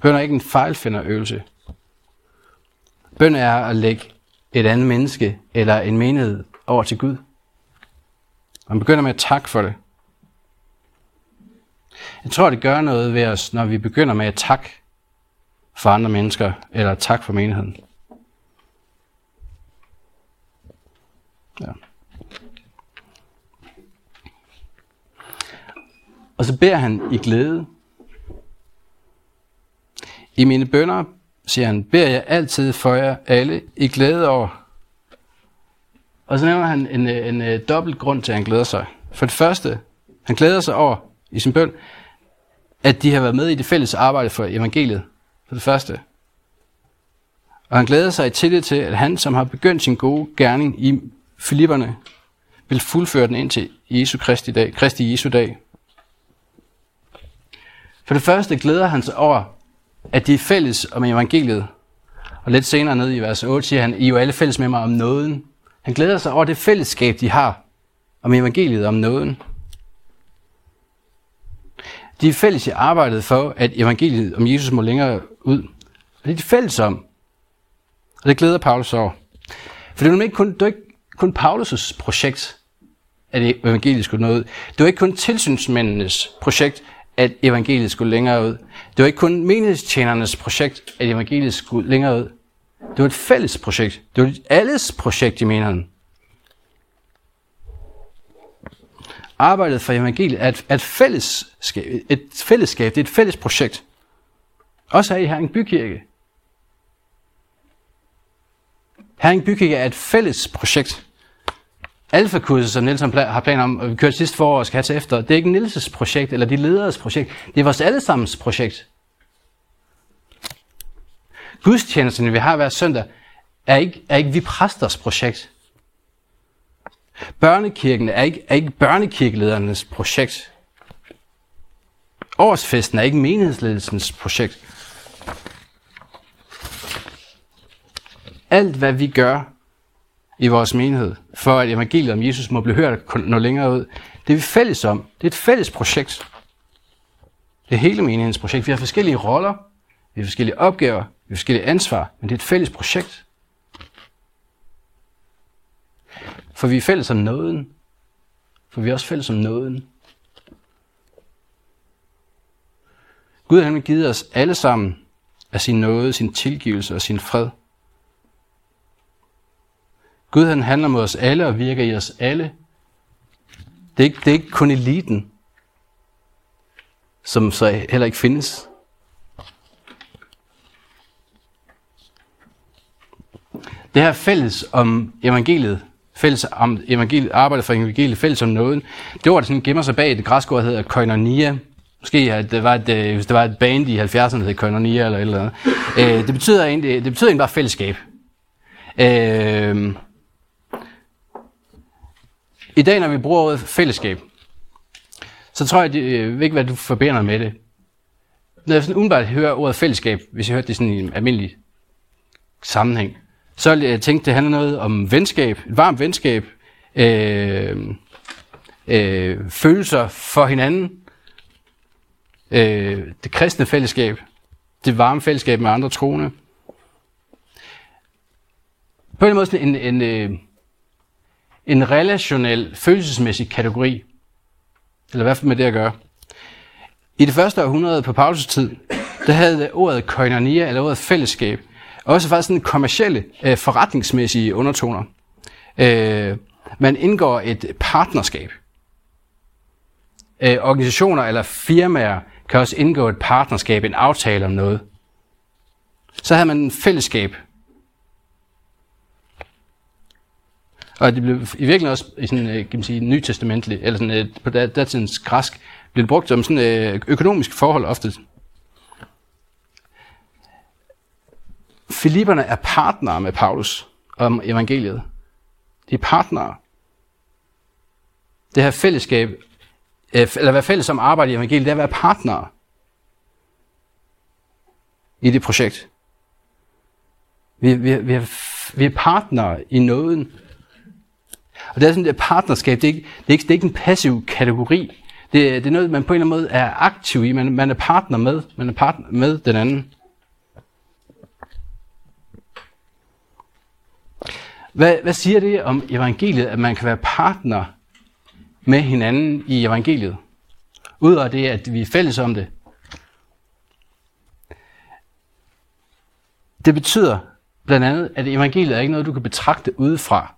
Bøn er ikke en fejlfinder øvelse. Bøn er at lægge et andet menneske eller en menighed over til Gud. Man begynder med at takke for det. Jeg tror, det gør noget ved os, når vi begynder med at takke for andre mennesker, eller tak for menigheden. Ja. Og så beder han i glæde. I mine bønder, siger han, beder jeg altid for jer alle i glæde over. Og så nævner han en, øh, en, en, dobbelt grund til, at han glæder sig. For det første, han glæder sig over i sin bøn, at de har været med i det fælles arbejde for evangeliet. For det første. Og han glæder sig i tillid til, at han, som har begyndt sin gode gerning i Filipperne, vil fuldføre den indtil Jesu Kristi dag, Kristi Jesu dag. For det første glæder han sig over, at de er fælles om evangeliet. Og lidt senere ned i vers 8 siger han, I er jo alle fælles med mig om nåden. Han glæder sig over det fællesskab, de har om evangeliet om nåden. De er fælles i arbejdet for, at evangeliet om Jesus må længere ud. Og det er de fælles om. Og det glæder Paulus over. For det er ikke kun, det er ikke kun Paulus' projekt, at evangeliet skulle nå ud. Det var ikke kun tilsynsmændenes projekt, at evangeliet skulle længere ud. Det var ikke kun menighedstjenernes projekt, at evangeliet skulle længere ud. Det var et fælles projekt. Det var alles projekt i menigheden. Arbejdet for evangeliet er et, et, fællesskab, et fællesskab, det er et fælles projekt. Også her i Herring Bykirke. Herring Bykirke er et fælles projekt alfakurset, som Niels har planer om, øh, vi kører sidste forår og skal have til efter, det er ikke Nielses projekt eller de lederes projekt. Det er vores allesammens projekt. Gudstjenesten, vi har hver søndag, er ikke, er ikke vi præsters projekt. Børnekirken er ikke, er ikke børnekirkeledernes projekt. Årsfesten er ikke menighedsledelsens projekt. Alt hvad vi gør i vores menighed, for at evangeliet om Jesus må blive hørt nå længere ud, det er vi fælles om. Det er et fælles projekt. Det er hele menighedens projekt. Vi har forskellige roller, vi har forskellige opgaver, vi har forskellige ansvar, men det er et fælles projekt. For vi er fælles om nåden. For vi er også fælles om nåden. Gud han har givet os alle sammen af sin nåde, sin tilgivelse og sin fred. Gud han handler mod os alle og virker i os alle. Det er ikke, det er ikke kun eliten, som så heller ikke findes. Det her fælles om evangeliet, fælles om evangeliet, arbejde for evangeliet, fælles om nåden, det var det sådan gemmer sig bag et græsk ord, der hedder koinonia. Måske at det var et, øh, hvis det var et band i 70'erne, der hed koinonia eller et eller andet. Øh, det betyder egentlig, det betyder egentlig bare fællesskab. Øh, i dag, når vi bruger ordet fællesskab, så tror jeg, det, øh, jeg ved ikke, hvad du forbinder med det. Når jeg sådan umiddelbart hører ordet fællesskab, hvis jeg hørte det sådan i en almindelig sammenhæng, så vil jeg tænke, det handler noget om venskab, et varmt venskab, øh, øh, følelser for hinanden, øh, det kristne fællesskab, det varme fællesskab med andre troende. På en måde sådan en, en, øh, en, relationel, følelsesmæssig kategori, eller hvad med det at gøre. I det første århundrede på Paulus tid, der havde ordet koinonia, eller ordet fællesskab, også faktisk sådan kommersielle, øh, forretningsmæssige undertoner. Øh, man indgår et partnerskab. Øh, organisationer eller firmaer kan også indgå et partnerskab, en aftale om noget. Så havde man en fællesskab. Og det blev i virkeligheden også i sådan, øh, kan man sige, nytestamentlig, eller sådan, øh, på datidens græsk, blev det brugt som sådan økonomiske økonomisk forhold ofte. Filipperne er partnere med Paulus om evangeliet. De er partnere. Det her fællesskab, eller være fælles om arbejde i evangeliet, det er at være partnere i det projekt. Vi, vi, vi, er, vi er partnere i nåden. Og det er sådan, et partnerskab, det er, ikke, det, er ikke, det er ikke en passiv kategori. Det, det er noget, man på en eller anden måde er aktiv i. Man, man er partner med. Man er partner med den anden. Hvad, hvad siger det om evangeliet, at man kan være partner med hinanden i evangeliet? Udover det, at vi er fælles om det. Det betyder blandt andet, at evangeliet er ikke noget, du kan betragte udefra.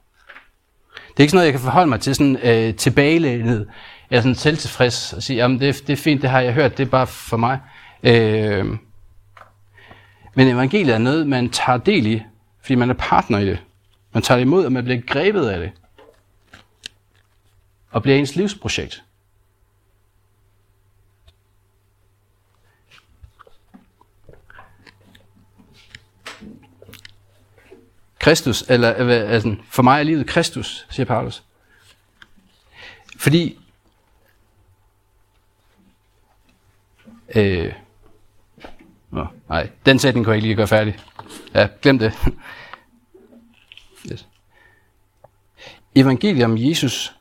Det er ikke sådan noget, jeg kan forholde mig til sådan øh, tilbagelænet, eller sådan selvtilfreds og sige, jamen det, det er fint, det har jeg hørt, det er bare for mig. Øh, men evangeliet er noget, man tager del i, fordi man er partner i det. Man tager det imod, og man bliver grebet af det. Og bliver ens livsprojekt. Kristus, eller altså, for mig er livet Kristus, siger Paulus. Fordi, øh, nå, nej, den sætning kunne jeg ikke lige gøre færdig. Ja, glem det. yes. Evangeliet om Jesus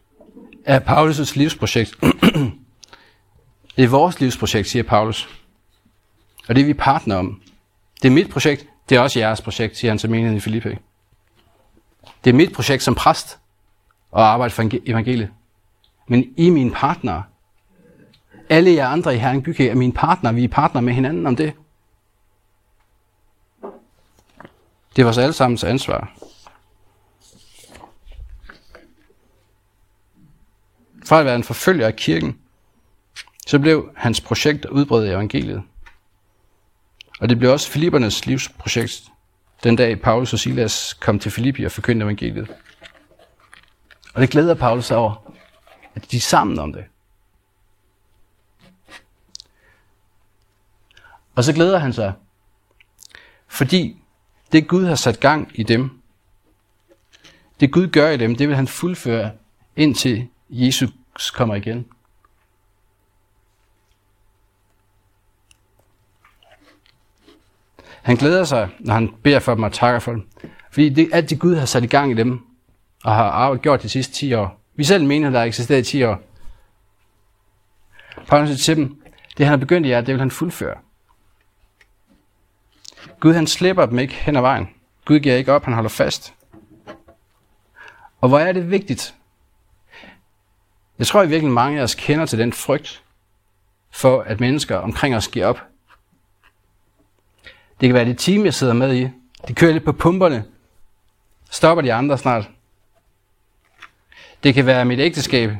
er Paulus' livsprojekt. det er vores livsprojekt, siger Paulus. Og det er vi partner om. Det er mit projekt, det er også jeres projekt, siger han til menigheden i Filippi. Det er mit projekt som præst at arbejde for evangeliet. Men I er mine partnere. Alle jer andre i Herren Bykæ er mine partnere. Vi er partnere med hinanden om det. Det er vores allesammens ansvar. Fra at være en forfølger af kirken, så blev hans projekt at udbrede evangeliet. Og det blev også Filippernes livsprojekt den dag Paulus og Silas kom til Filippi og forkyndte evangeliet. Og det glæder Paulus sig over, at de er sammen om det. Og så glæder han sig, fordi det Gud har sat gang i dem, det Gud gør i dem, det vil han fuldføre indtil Jesus kommer igen. Han glæder sig, når han beder for dem og takker for dem. Fordi det alt det Gud har sat i gang i dem, og har gjort de sidste 10 år. Vi selv mener, der har eksisteret i 10 år. Paulus siger til dem, det han har begyndt i jer, det vil han fuldføre. Gud han slipper dem ikke hen ad vejen. Gud giver ikke op, han holder fast. Og hvor er det vigtigt? Jeg tror i virkelig mange af os kender til den frygt for, at mennesker omkring os giver op. Det kan være det team, jeg sidder med i. Det kører lidt på pumperne. Stopper de andre snart. Det kan være mit ægteskab.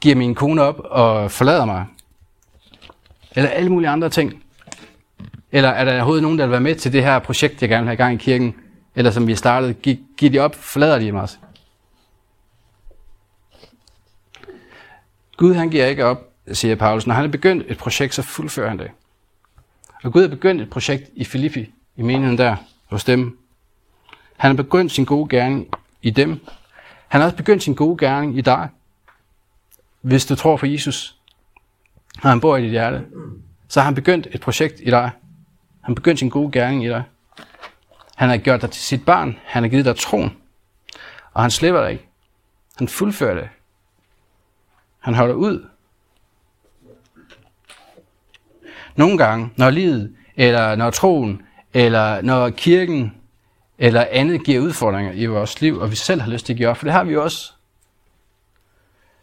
Giver min kone op og forlader mig. Eller alle mulige andre ting. Eller er der overhovedet nogen, der vil være med til det her projekt, jeg gerne vil have i gang i kirken? Eller som vi startede, giver gi de op, forlader de mig Gud han giver ikke op, siger Paulus. Når han har begyndt et projekt, så fuldfører han det. Og Gud har begyndt et projekt i Filippi, i menigheden der, hos dem. Han har begyndt sin gode gerning i dem. Han har også begyndt sin gode gerning i dig. hvis du tror på Jesus, og han bor i dit hjerte, så har han begyndt et projekt i dig. Han har begyndt sin gode gerning i dig. Han har gjort dig til sit barn. Han har givet dig troen. Og han slipper dig ikke. Han fuldfører det. Han holder ud. Nogle gange, når livet, eller når troen, eller når kirken, eller andet giver udfordringer i vores liv, og vi selv har lyst til at give op, for det har vi også,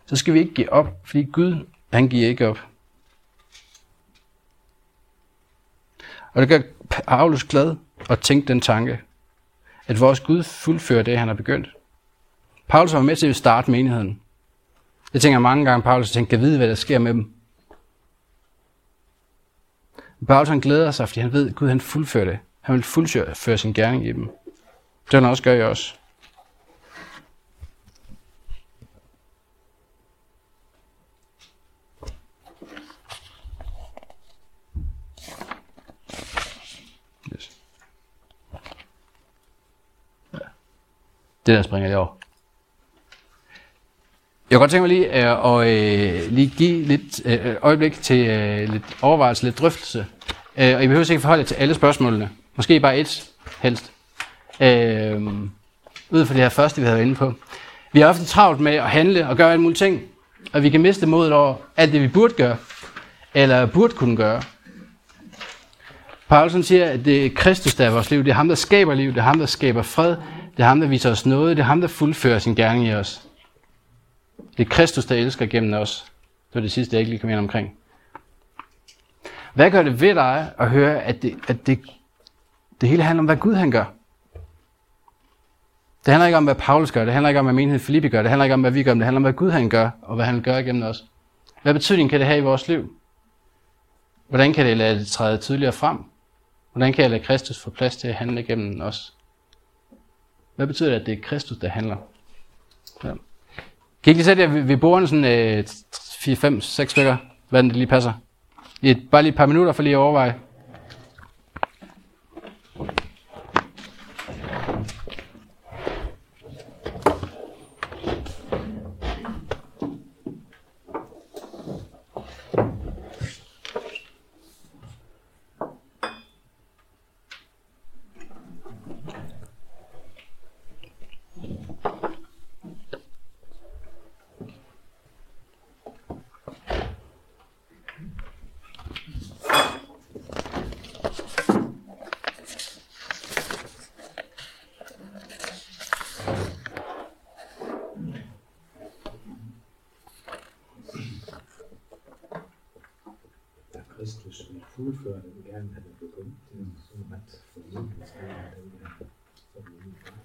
så skal vi ikke give op, fordi Gud, han giver ikke op. Og det gør Paulus glad at tænke den tanke, at vores Gud fuldfører det, han har begyndt. Paulus var med til at starte menigheden. Jeg tænker mange gange, Paulus tænker, kan vide, hvad der sker med dem. Paulus han glæder sig, fordi han ved, at Gud han fuldfører det. Han vil fuldføre sin gerning i dem. Det vil han også gøre i os. Yes. Ja. Det der springer jeg over. Jeg kunne godt tænke mig lige øh, at øh, lige give lidt øh, øjeblik til øh, lidt overvejelse, lidt drøftelse. Øh, og I behøver ikke forholde jer til alle spørgsmålene. Måske bare et helst. Øh, ud fra det her første, vi havde været inde på. Vi har ofte travlt med at handle og gøre alle mulige ting, og vi kan miste modet over alt det, vi burde gøre, eller burde kunne gøre. Paulsen siger, at det er Kristus, der er vores liv. Det er ham, der skaber liv. Det er ham, der skaber fred. Det er ham, der viser os noget. Det er ham, der fuldfører sin gerning i os. Det er Kristus, der elsker gennem os. Det var det sidste, jeg ikke lige kom ind omkring. Hvad gør det ved dig at høre, at det, at det, det hele handler om, hvad Gud han gør? Det handler ikke om, hvad Paulus gør. Det handler ikke om, hvad menigheden Filippi gør. Det handler ikke om, hvad vi gør. Men det handler om, hvad Gud han gør, og hvad han gør gennem os. Hvad betydning kan det have i vores liv? Hvordan kan det lade det træde tydeligere frem? Hvordan kan jeg lade Kristus få plads til at handle gennem os? Hvad betyder det, at det er Kristus, der handler? Ja. Kan I ikke lige sætte jer ved bordene sådan øh, 4, 5, 6 stykker, hvad det lige passer? I et, bare lige et par minutter for lige at overveje. Vil fuldføre det, vil gerne have det begyndt. Det er sådan ret formidlet, så det er den der, sådan udefra.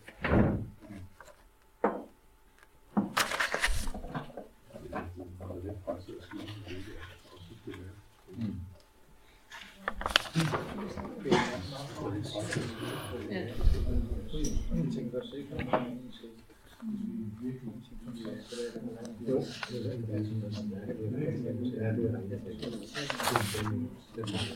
Jo, det er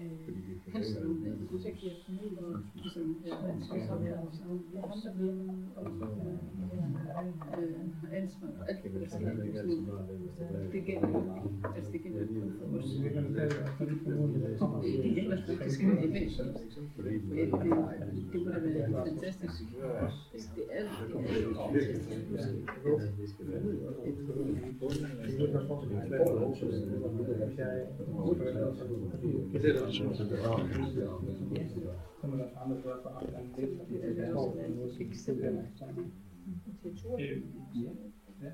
der er det. Kirkens men også i livet meget. Det gælder jo, altså det gælder jo for os. Det gælder faktisk for det det, det må da være fantastisk. Det er, det er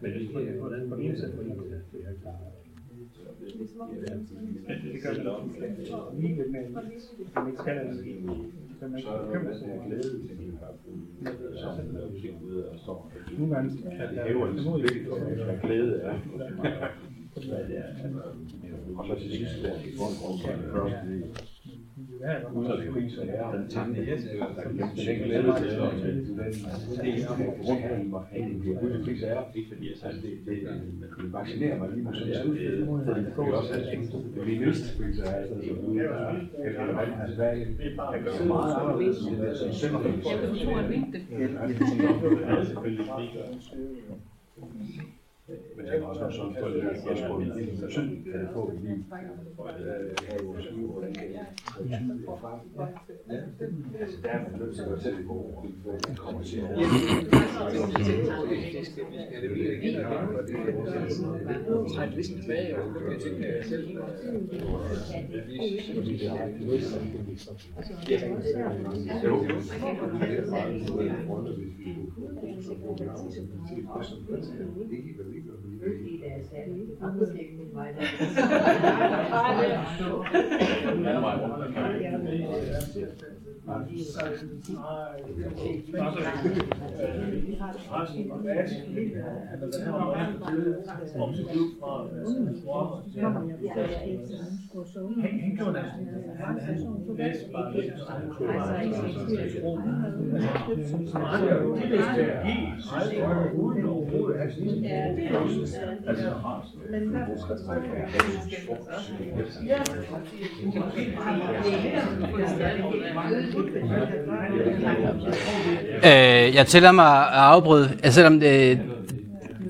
Men det er hvordan man indsætter det, det er klart. Det gør man lige lidt mere, man ikke skal det. Så man ikke bekymrer sig over det. Nogle gange er Det der hæver en imod blik på, hvad glæde er. Fordi det er Og så til sidst, der i grund og grund, først lige uden at prise er den tanke, den glæde til, og den grund af, hvor det pris er, altså det, det, det vaccinerer mig lige med sådan en skudfede, fordi det kan også have det er mindste pris er, altså, så du eller hvad man har svært kan gøre meget anderledes, end det er sådan simpelthen. Ja, for de tror, at vigtigt. Men det er også sådan for, at det er en lille betydning kan det få i livet? Øh, vores liv, hvordan kan det betyde for frem? Altså, der er man nødt til at fortælle det hvor man kommer til at Han, han gjorde det, han, det er bare lidt, og han kunne bare så andre, de læste helt aldrig uden overhovedet at sige, altså, Øh, jeg tæller mig at afbryde, altså, selvom det,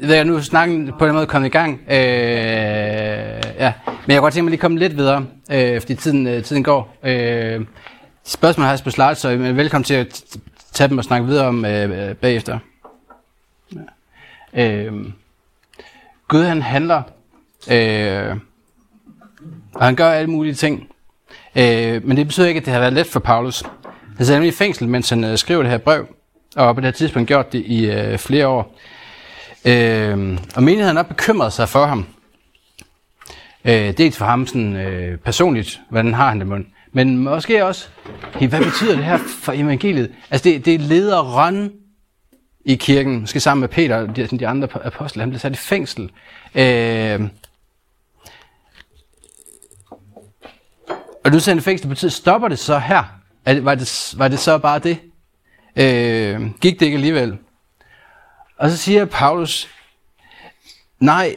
jeg ved, jeg nu snakken på den måde kommet i gang. Øh, ja. Men jeg kunne godt tænke mig lige at komme lidt videre, øh, fordi tiden, øh, tiden går. Øh, spørgsmål har jeg på slide, så velkommen til at tage dem og snakke videre om øh, bagefter. Ja. Øh, Gud han handler, øh, og han gør alle mulige ting. Øh, men det betyder ikke, at det har været let for Paulus. Han sad nemlig i fængsel, mens han øh, skrev det her brev, og på det her tidspunkt gjort det i øh, flere år. Øh, og menigheden har bekymret sig for ham. Øh, dels for ham sådan, øh, personligt, hvordan har han det med men måske også, hey, hvad betyder det her for evangeliet? Altså det, det leder Ron i kirken, måske sammen med Peter og de, de andre apostle, han blev sat i fængsel. Øh, og du sendte fængsel, betyder, stopper det så her? Er det, var, det, var det så bare det? Øh, gik det ikke alligevel? Og så siger Paulus, nej,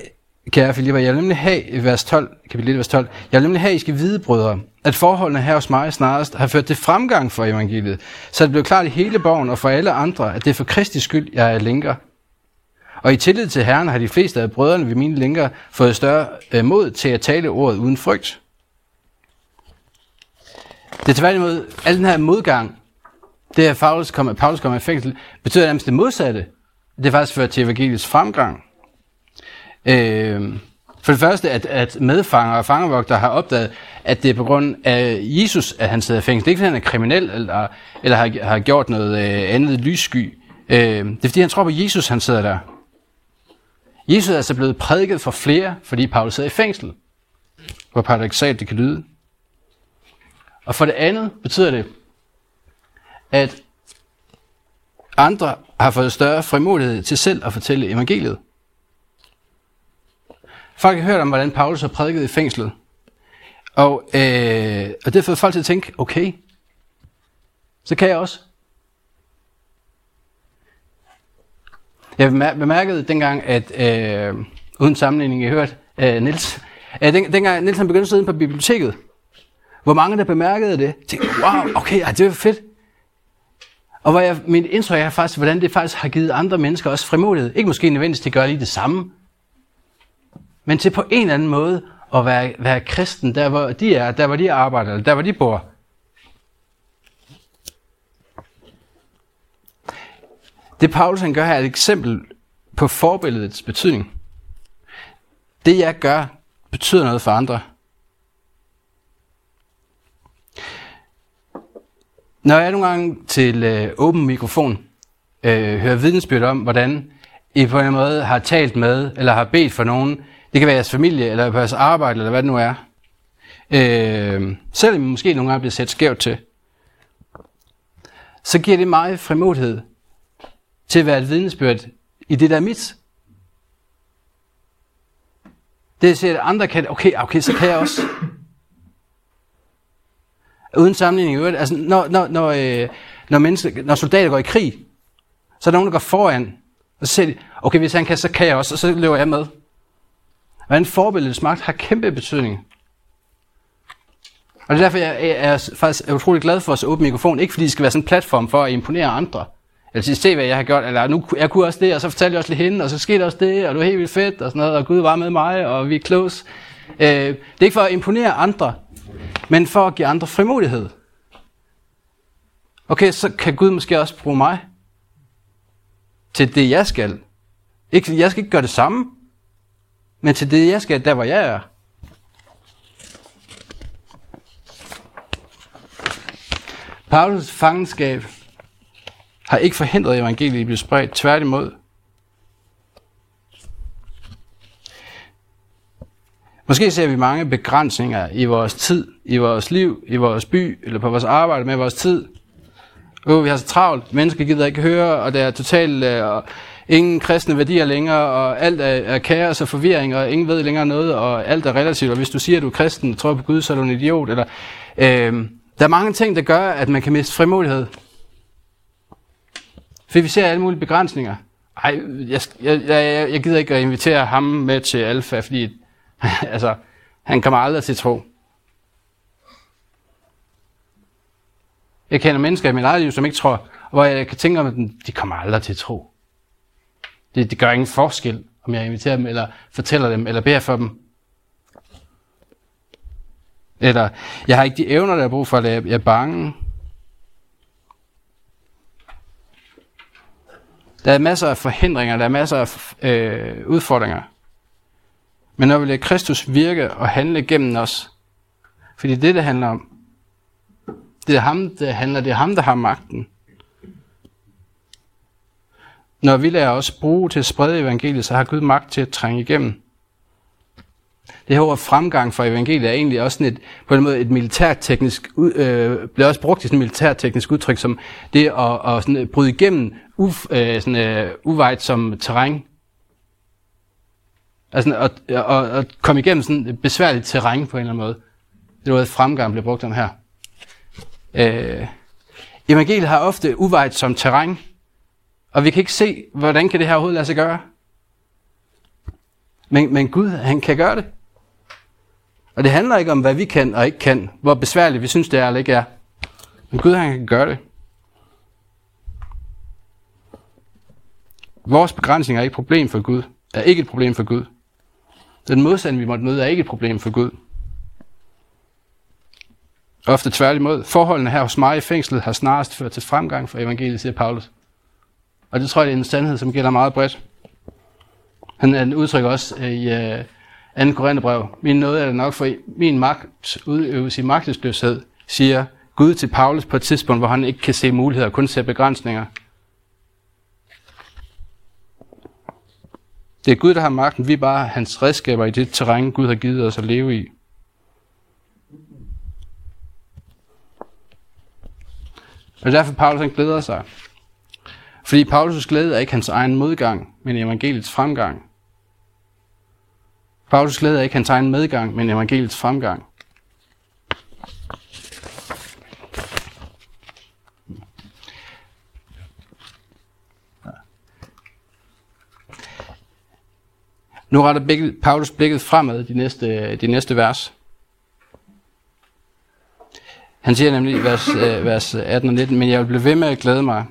kære Filipper, jeg vil nemlig have, i vers 12, kapitel 1, vers 12, jeg vil nemlig have, I skal vide, brødre, at forholdene her hos mig snarest har ført til fremgang for evangeliet, så det blev klart i hele borgen og for alle andre, at det er for Kristi skyld, jeg er lænker. Og i tillid til Herren har de fleste af brødrene ved mine lænker fået større øh, mod til at tale ordet uden frygt. Det er tværtimod, al den her modgang, det at Paulus kommer, Paulus kommer i fængsel, betyder nærmest det modsatte. Det er faktisk ført til evangeliets fremgang. Øh, for det første, at, at medfanger og fangevogter har opdaget, at det er på grund af Jesus, at han sidder i fængsel. Det er ikke, fordi han er kriminel, eller, eller har, har gjort noget øh, andet lyssky. Øh, det er, fordi han tror på Jesus, han sidder der. Jesus er altså blevet prædiket for flere, fordi Paulus sidder i fængsel. Hvor paradoxalt det kan lyde. Og for det andet betyder det, at andre har fået større frimodighed til selv at fortælle evangeliet. Folk har hørt om, hvordan Paulus har prædiket i fængslet. Og, øh, og det har fået folk til at tænke, okay, så kan jeg også. Jeg bemærkede dengang, at øh, uden sammenligning, jeg hørte øh, Nils, øh, den, dengang Nils han begyndte at sidde på biblioteket, hvor mange der bemærkede det, tænkte, wow, okay, ja, det var fedt. Og hvor jeg, mit indtryk er faktisk, hvordan det faktisk har givet andre mennesker også frimodighed. Ikke måske nødvendigvis til at gøre lige det samme, men til på en eller anden måde at være, være kristen, der hvor de er, der hvor de arbejder, eller der hvor de bor. Det Paulus han gør her er et eksempel på forbilledets betydning. Det jeg gør, betyder noget for andre. Når jeg nogle gange til øh, åben mikrofon øh, hører vidensbyrd om, hvordan I på en måde har talt med, eller har bedt for nogen, Det kan være jeres familie, eller på jeres arbejde, eller hvad det nu er. Øh, selvom I måske nogle gange bliver sat skævt til, så giver det mig frimodighed til at være et vidnesbyrd i det, der er mit. Det er at andre kan, okay, okay, så kan jeg også. Uden sammenligning i øvrigt, altså når, når, når, øh, når, menneske, når soldater går i krig, så er der nogen, der går foran, og så siger de, okay, hvis han kan, så kan jeg også, og så løber jeg med. Hvordan forbilledets magt har kæmpe betydning. Og det er derfor, jeg er faktisk utrolig glad for at åbne mikrofon. Ikke fordi det skal være sådan en platform for at imponere andre. Eller sige, se hvad jeg har gjort, eller nu, jeg kunne også det, og så fortalte jeg også lidt hende, og så skete også det, og du er helt vildt fedt, og sådan noget, og Gud var med mig, og vi er close. Øh, det er ikke for at imponere andre, men for at give andre frimodighed. Okay, så kan Gud måske også bruge mig til det, jeg skal. Ikke, jeg skal ikke gøre det samme, men til det, jeg skal, der hvor jeg er. Paulus fangenskab har ikke forhindret evangeliet at blive spredt, tværtimod. Måske ser vi mange begrænsninger i vores tid, i vores liv, i vores by, eller på vores arbejde med vores tid. Oh, vi har så travlt, mennesker gider ikke høre, og der er totalt uh, ingen kristne værdier længere, og alt er, er kaos og forvirring, og ingen ved længere noget, og alt er relativt, og hvis du siger, at du er kristen, tror på Gud, så er du en idiot. Eller, uh, der er mange ting, der gør, at man kan miste frimodighed. For vi ser alle mulige begrænsninger. Ej, jeg, jeg, jeg, jeg gider ikke at invitere ham med til alfa, fordi altså, han kommer aldrig til tro. Jeg kender mennesker i mit eget liv, som ikke tror, hvor jeg kan tænke om, at de kommer aldrig til tro. Det, det gør ingen forskel, om jeg inviterer dem, eller fortæller dem, eller beder for dem. Eller, jeg har ikke de evner, der er brug for, at jeg er bange. Der er masser af forhindringer, der er masser af øh, udfordringer. Men når vi lader Kristus virke og handle gennem os, fordi det, det handler om, det er ham, det handler, det er ham, der har magten. Når vi lader os bruge til at sprede evangeliet, så har Gud magt til at trænge igennem. Det her ord fremgang for evangeliet er egentlig også sådan et, på en måde et militærteknisk, øh, bliver også brugt i sådan et militærteknisk udtryk, som det at, at sådan bryde igennem uf, øh, sådan, øh, uvejt som terræn. Altså at, at, at komme igennem sådan et besværligt terræn på en eller anden måde. Det er noget fremgang bliver brugt om her. Øh, evangeliet har ofte uvejt som terræn, og vi kan ikke se, hvordan kan det her overhovedet lade sig gøre. Men, men Gud, han kan gøre det. Og det handler ikke om, hvad vi kan og ikke kan, hvor besværligt vi synes, det er eller ikke er. Men Gud, han kan gøre det. Vores begrænsning er ikke et problem for Gud. Er ikke et problem for Gud. Den modstand, vi måtte møde, er ikke et problem for Gud. Ofte tværtimod. Forholdene her hos mig i fængslet har snarest ført til fremgang for evangeliet, siger Paulus. Og det tror jeg, det er en sandhed, som gælder meget bredt. Han udtrykker også øh, i øh, uh, 2. Korintherbrev, min nåde er det nok for min magt udøves i magtesløshed, siger Gud til Paulus på et tidspunkt, hvor han ikke kan se muligheder, kun ser begrænsninger. Det er Gud, der har magten. Vi er bare hans redskaber i det terræn, Gud har givet os at leve i. Og derfor Paulus han glæder sig. Fordi Paulus' glæde er ikke hans egen modgang, men evangeliets fremgang. Paulus glæde er ikke hans egen medgang, men evangeliets fremgang. Nu retter Paulus blikket fremad de næste, de næste vers. Han siger nemlig i vers, øh, vers 18 og 19, men jeg vil blive ved med at glæde mig,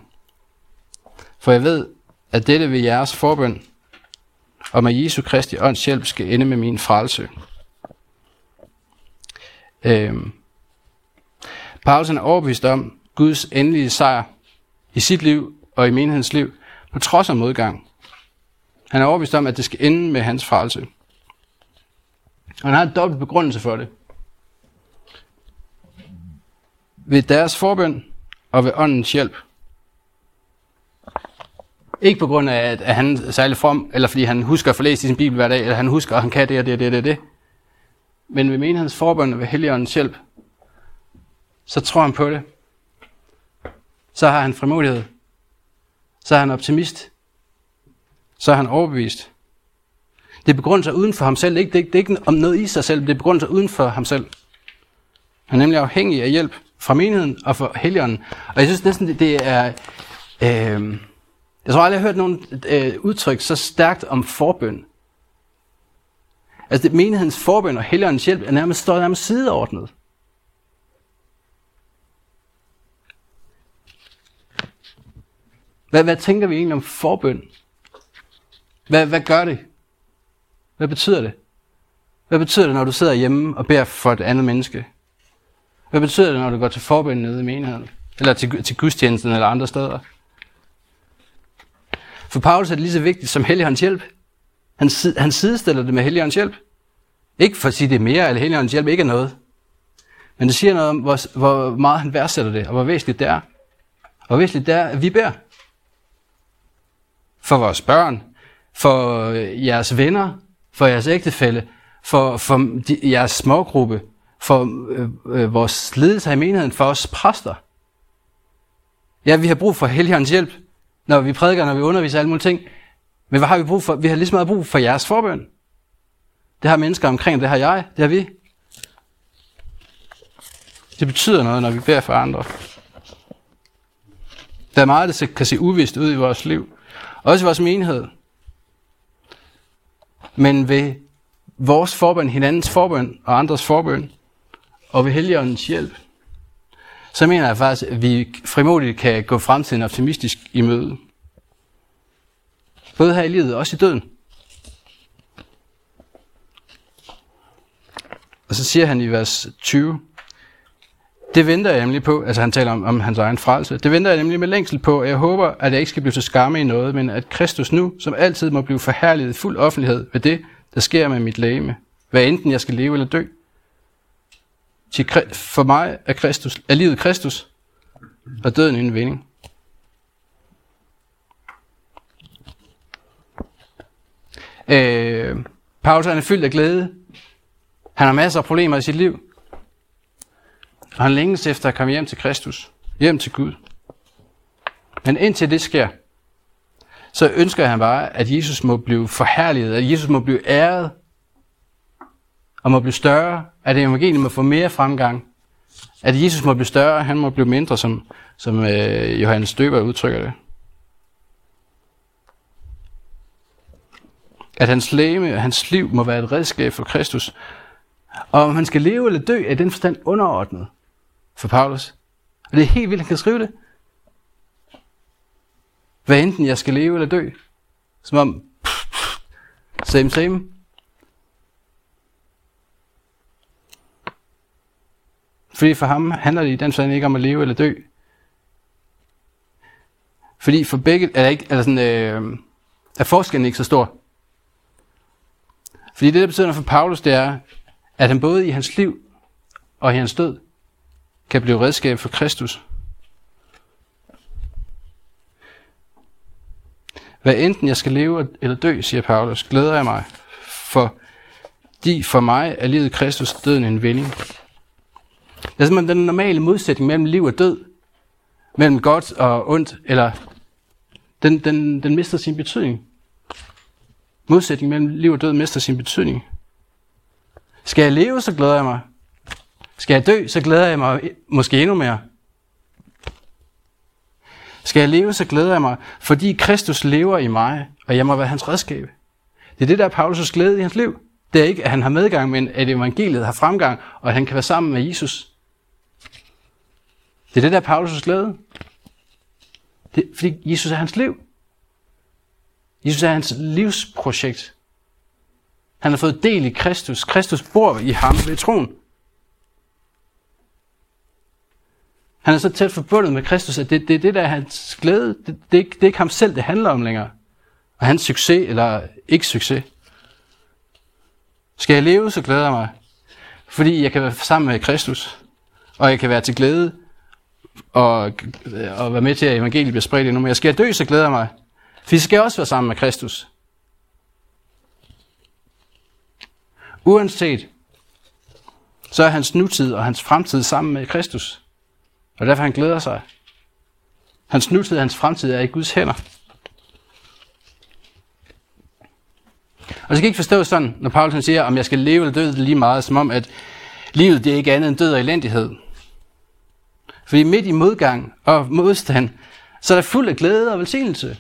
for jeg ved, at dette ved jeres forbøn, og med Jesu Kristi ånds hjælp skal ende med min frelse. Øhm. Paulus er overbevist om Guds endelige sejr i sit liv og i menighedens liv, på trods af modgang. Han er overbevist om, at det skal ende med hans frelse. Og han har en dobbelt begrundelse for det. Ved deres forbøn og ved åndens hjælp. Ikke på grund af, at, han er særlig from, eller fordi han husker at få læst i sin bibel hver dag, eller han husker, at han kan det og det og det og det, det. Men ved menighedens forbøn og ved Helligåndens hjælp, så tror han på det. Så har han frimodighed. Så er han optimist. Så er han overbevist. Det begrundet sig uden for ham selv. Ikke, det, er, det er ikke om noget i sig selv, det er begrundet sig uden for ham selv. Han er nemlig afhængig af hjælp fra menigheden og fra Helligånden. Og jeg synes næsten, det, det er... Øh, jeg tror aldrig, jeg har hørt nogen øh, udtryk så stærkt om forbøn. Altså det, menighedens forbøn og Helligåndens hjælp er nærmest, står nærmest sideordnet. Hvad, hvad tænker vi egentlig om forbøn? Hvad, hvad gør det? Hvad betyder det? Hvad betyder det, når du sidder hjemme og beder for et andet menneske? Hvad betyder det, når du går til forbøn nede i menigheden? Eller til, til gudstjenesten eller andre steder? For Paulus er det lige så vigtigt som Helligåndens hjælp. Han, han sidestiller det med Helligåndens hjælp. Ikke for at sige, det er mere, eller Helligåndens hjælp ikke er noget. Men det siger noget om, hvor, hvor meget han værdsætter det, og hvor væsentligt det er. Og hvor væsentligt det er, at vi beder. For vores børn, for øh, jeres venner, for jeres ægtefælle, for, for de, jeres smågruppe, for øh, øh, vores ledelse i menigheden, for os præster. Ja, vi har brug for Helligåndens hjælp, når vi prædiker, når vi underviser alle mulige ting. Men hvad har vi brug for? Vi har lige så meget brug for jeres forbøn. Det har mennesker omkring, det har jeg, det har vi. Det betyder noget, når vi beder for andre. Der er meget, der kan se uvist ud i vores liv. Også i vores menighed. Men ved vores forbøn, hinandens forbøn og andres forbøn, og ved Helligåndens hjælp, så mener jeg faktisk, at vi frimodigt kan gå fremtiden optimistisk i møde. Både her i livet og også i døden. Og så siger han i vers 20, det venter jeg nemlig på, altså han taler om, om hans egen frelse, det venter jeg nemlig med længsel på, og jeg håber, at jeg ikke skal blive til skamme i noget, men at Kristus nu, som altid må blive forherliget i fuld offentlighed ved det, der sker med mit lægeme, hvad enten jeg skal leve eller dø. For mig er, Kristus, er livet Kristus, og døden en vinding. Øh, Paulus er fyldt af glæde. Han har masser af problemer i sit liv. Og han længes efter at komme hjem til Kristus. Hjem til Gud. Men indtil det sker, så ønsker han bare, at Jesus må blive forherliget, at Jesus må blive æret, og må blive større, at evangeliet må få mere fremgang, at Jesus må blive større, han må blive mindre, som, som øh, Johannes Døber udtrykker det. At hans læme og hans liv må være et redskab for Kristus. Og om han skal leve eller dø, er den forstand underordnet for Paulus. Og det er helt vildt, han kan skrive det. Hvad enten jeg skal leve eller dø. Som om, same same. Fordi for ham handler det i den forstand ikke om at leve eller dø. Fordi for begge, er, ikke, eller sådan, øh, er forskellen ikke så stor. Fordi det, der betyder for Paulus, det er, at han både i hans liv og i hans død kan blive redskab for Kristus. Hvad enten jeg skal leve eller dø, siger Paulus, glæder jeg mig, for de for mig er livet Kristus døden en vinding. Det er simpelthen den normale modsætning mellem liv og død, mellem godt og ondt, eller den, den, den mister sin betydning. Modsætningen mellem liv og død mister sin betydning. Skal jeg leve, så glæder jeg mig. Skal jeg dø, så glæder jeg mig måske endnu mere. Skal jeg leve, så glæder jeg mig, fordi Kristus lever i mig, og jeg må være hans redskab. Det er det, der er Paulus' glæde i hans liv. Det er ikke, at han har medgang, men at evangeliet har fremgang, og at han kan være sammen med Jesus. Det er det, der er Paulus' glæde. Det, fordi Jesus er hans liv. Jesus er hans livsprojekt. Han har fået del i Kristus. Kristus bor i ham ved troen. Han er så tæt forbundet med Kristus, at det, det, det der er hans glæde. Det, det, det, er ikke, det er ikke ham selv, det handler om længere. Og hans succes eller ikke succes. Skal jeg leve, så glæder jeg mig. Fordi jeg kan være sammen med Kristus. Og jeg kan være til glæde og, og være med til, at evangeliet bliver spredt endnu mere. Skal jeg dø, så glæder jeg mig. For jeg skal også være sammen med Kristus. Uanset, så er hans nutid og hans fremtid sammen med Kristus. Og derfor han glæder sig. Hans nutid og hans fremtid er i Guds hænder. Og det skal ikke forstå sådan, når Paulus siger, om jeg skal leve eller dø lige meget, som om, at livet det er ikke andet end død og elendighed. Fordi midt i modgang og modstand, så er der fuld af glæde og velsignelse.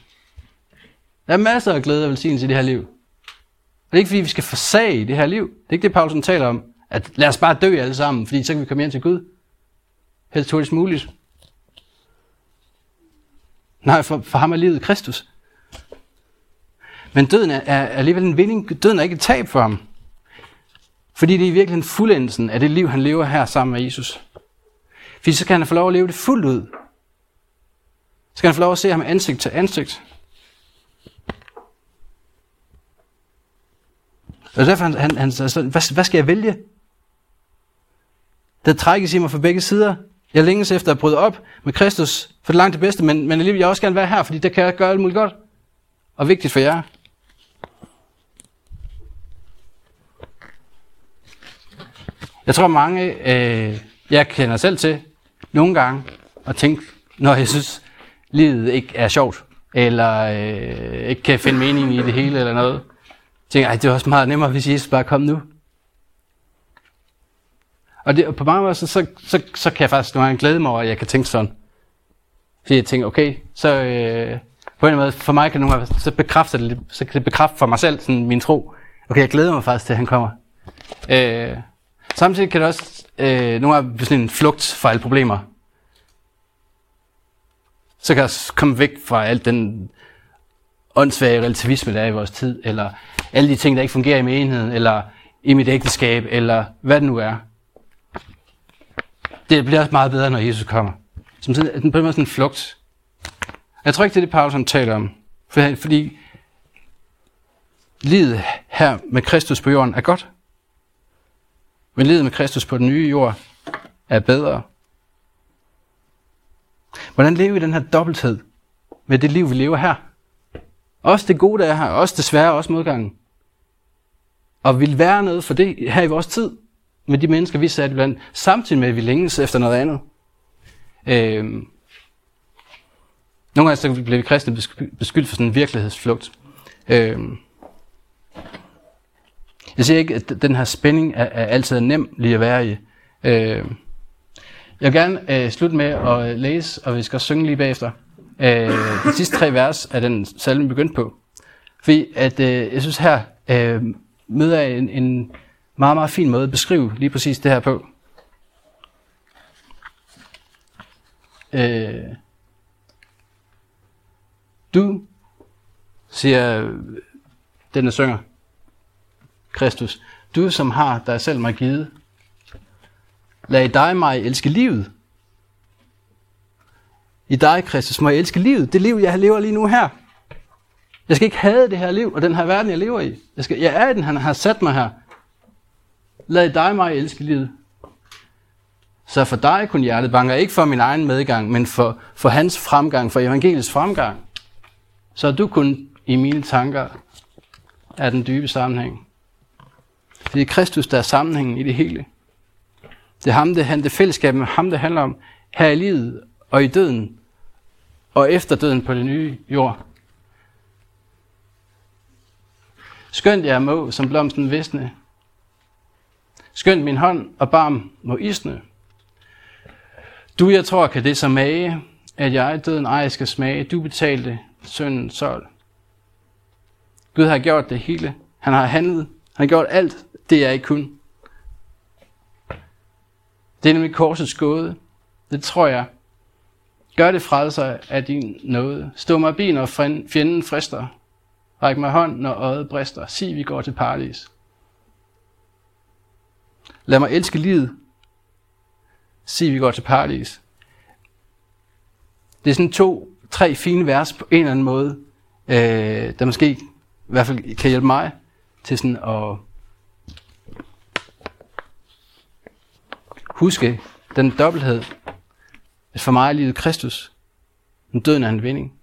Der er masser af glæde og velsignelse i det her liv. Og det er ikke fordi, vi skal forsage det her liv. Det er ikke det, Paulsen taler om. At lad os bare dø alle sammen, fordi så kan vi komme hjem til Gud. Helst hurtigst muligt. Nej, for, for ham er livet Kristus. Men døden er, er alligevel en vinding. Døden er ikke et tab for ham. Fordi det er i virkeligheden fuldendelsen af det liv, han lever her sammen med Jesus. Fordi så kan han få lov at leve det fuldt ud. Så kan han få lov at se ham ansigt til ansigt. Og derfor han, han, han altså, hvad, hvad skal jeg vælge? Der trækkes i mig fra begge sider. Jeg længes efter at bryde op med Kristus, for det langt det bedste, men, men alligevel vil jeg også gerne være her, fordi det kan jeg gøre alt muligt godt. Og vigtigt for jer. Jeg tror mange, øh, jeg kender selv til, nogle gange, at tænke, når jeg synes, livet ikke er sjovt, eller øh, ikke kan finde mening i det hele, eller noget. Jeg tænker, det er også meget nemmere, hvis Jesus bare kom nu. Og det, på mange måder, så, så, så, så kan jeg faktisk nogle gange glæde mig over, at jeg kan tænke sådan. Fordi jeg tænker, okay, så øh, på en måde, for mig kan det nogle gange, så bekræfte det, så kan det bekræfte for mig selv sådan min tro. Okay, jeg glæder mig faktisk til, at han kommer. Øh, samtidig kan det også øh, nogle gange blive sådan en flugt fra alle problemer. Så kan jeg komme væk fra alt den åndssvage relativisme, der er i vores tid, eller alle de ting, der ikke fungerer i menigheden, eller i mit ægteskab, eller hvad det nu er. Det bliver også meget bedre, når Jesus kommer. Som sådan, den måde sådan en flugt. Jeg tror ikke, det er det, Paulus taler om. For, fordi livet her med Kristus på jorden er godt. Men livet med Kristus på den nye jord er bedre. Hvordan lever vi den her dobbelthed med det liv, vi lever her? Også det gode, der er her, også det svære, også modgangen. Og vil være noget for det her i vores tid, med de mennesker, vi satte blandt, samtidig med, at vi længes efter noget andet. Øhm. Nogle gange så bliver vi kristne beskyldt for sådan en virkelighedsflugt. Øhm. Jeg siger ikke, at den her spænding er, er altid nem lige at være i. Øhm. Jeg vil gerne øh, slutte med at læse, og vi skal synge lige bagefter, øh, de sidste tre vers af den salme, vi begyndte på. Fordi at, øh, jeg synes her øh, møder jeg en, en meget, meget fin måde at beskrive lige præcis det her på. Øh, du, siger den, der synger, Kristus, du som har dig selv mig givet, lad dig mig elske livet. I dig, Kristus, må jeg elske livet. Det liv, jeg lever lige nu her. Jeg skal ikke have det her liv og den her verden, jeg lever i. Jeg, skal, jeg er i den, han har sat mig her. Lad dig mig elske livet. Så for dig kun hjertet banker ikke for min egen medgang, men for, for hans fremgang, for evangeliets fremgang. Så du kun i mine tanker er den dybe sammenhæng. Det er Kristus, der er sammenhængen i det hele. Det er ham, det, han, det fællesskab med ham, det handler om her i livet og i døden og efter døden på den nye jord. Skønt jeg må, som blomsten visne. Skønt min hånd og barm må isne. Du, jeg tror, kan det så mage, at jeg døden ej skal smage. Du betalte synden sol. Gud har gjort det hele. Han har handlet. Han har gjort alt det, jeg ikke kunne. Det er nemlig korsets gåde. Det tror jeg. Gør det frelser af din nåde. Stå mig bi, når fjenden frister. Ræk mig hånd, når øjet brister. Sig, vi går til paradis. Lad mig elske livet. Se, vi går til paradis. Det er sådan to, tre fine vers på en eller anden måde, øh, der måske i hvert fald kan hjælpe mig til sådan at huske den dobbelthed, at for mig er livet Kristus, men døden er en vinding.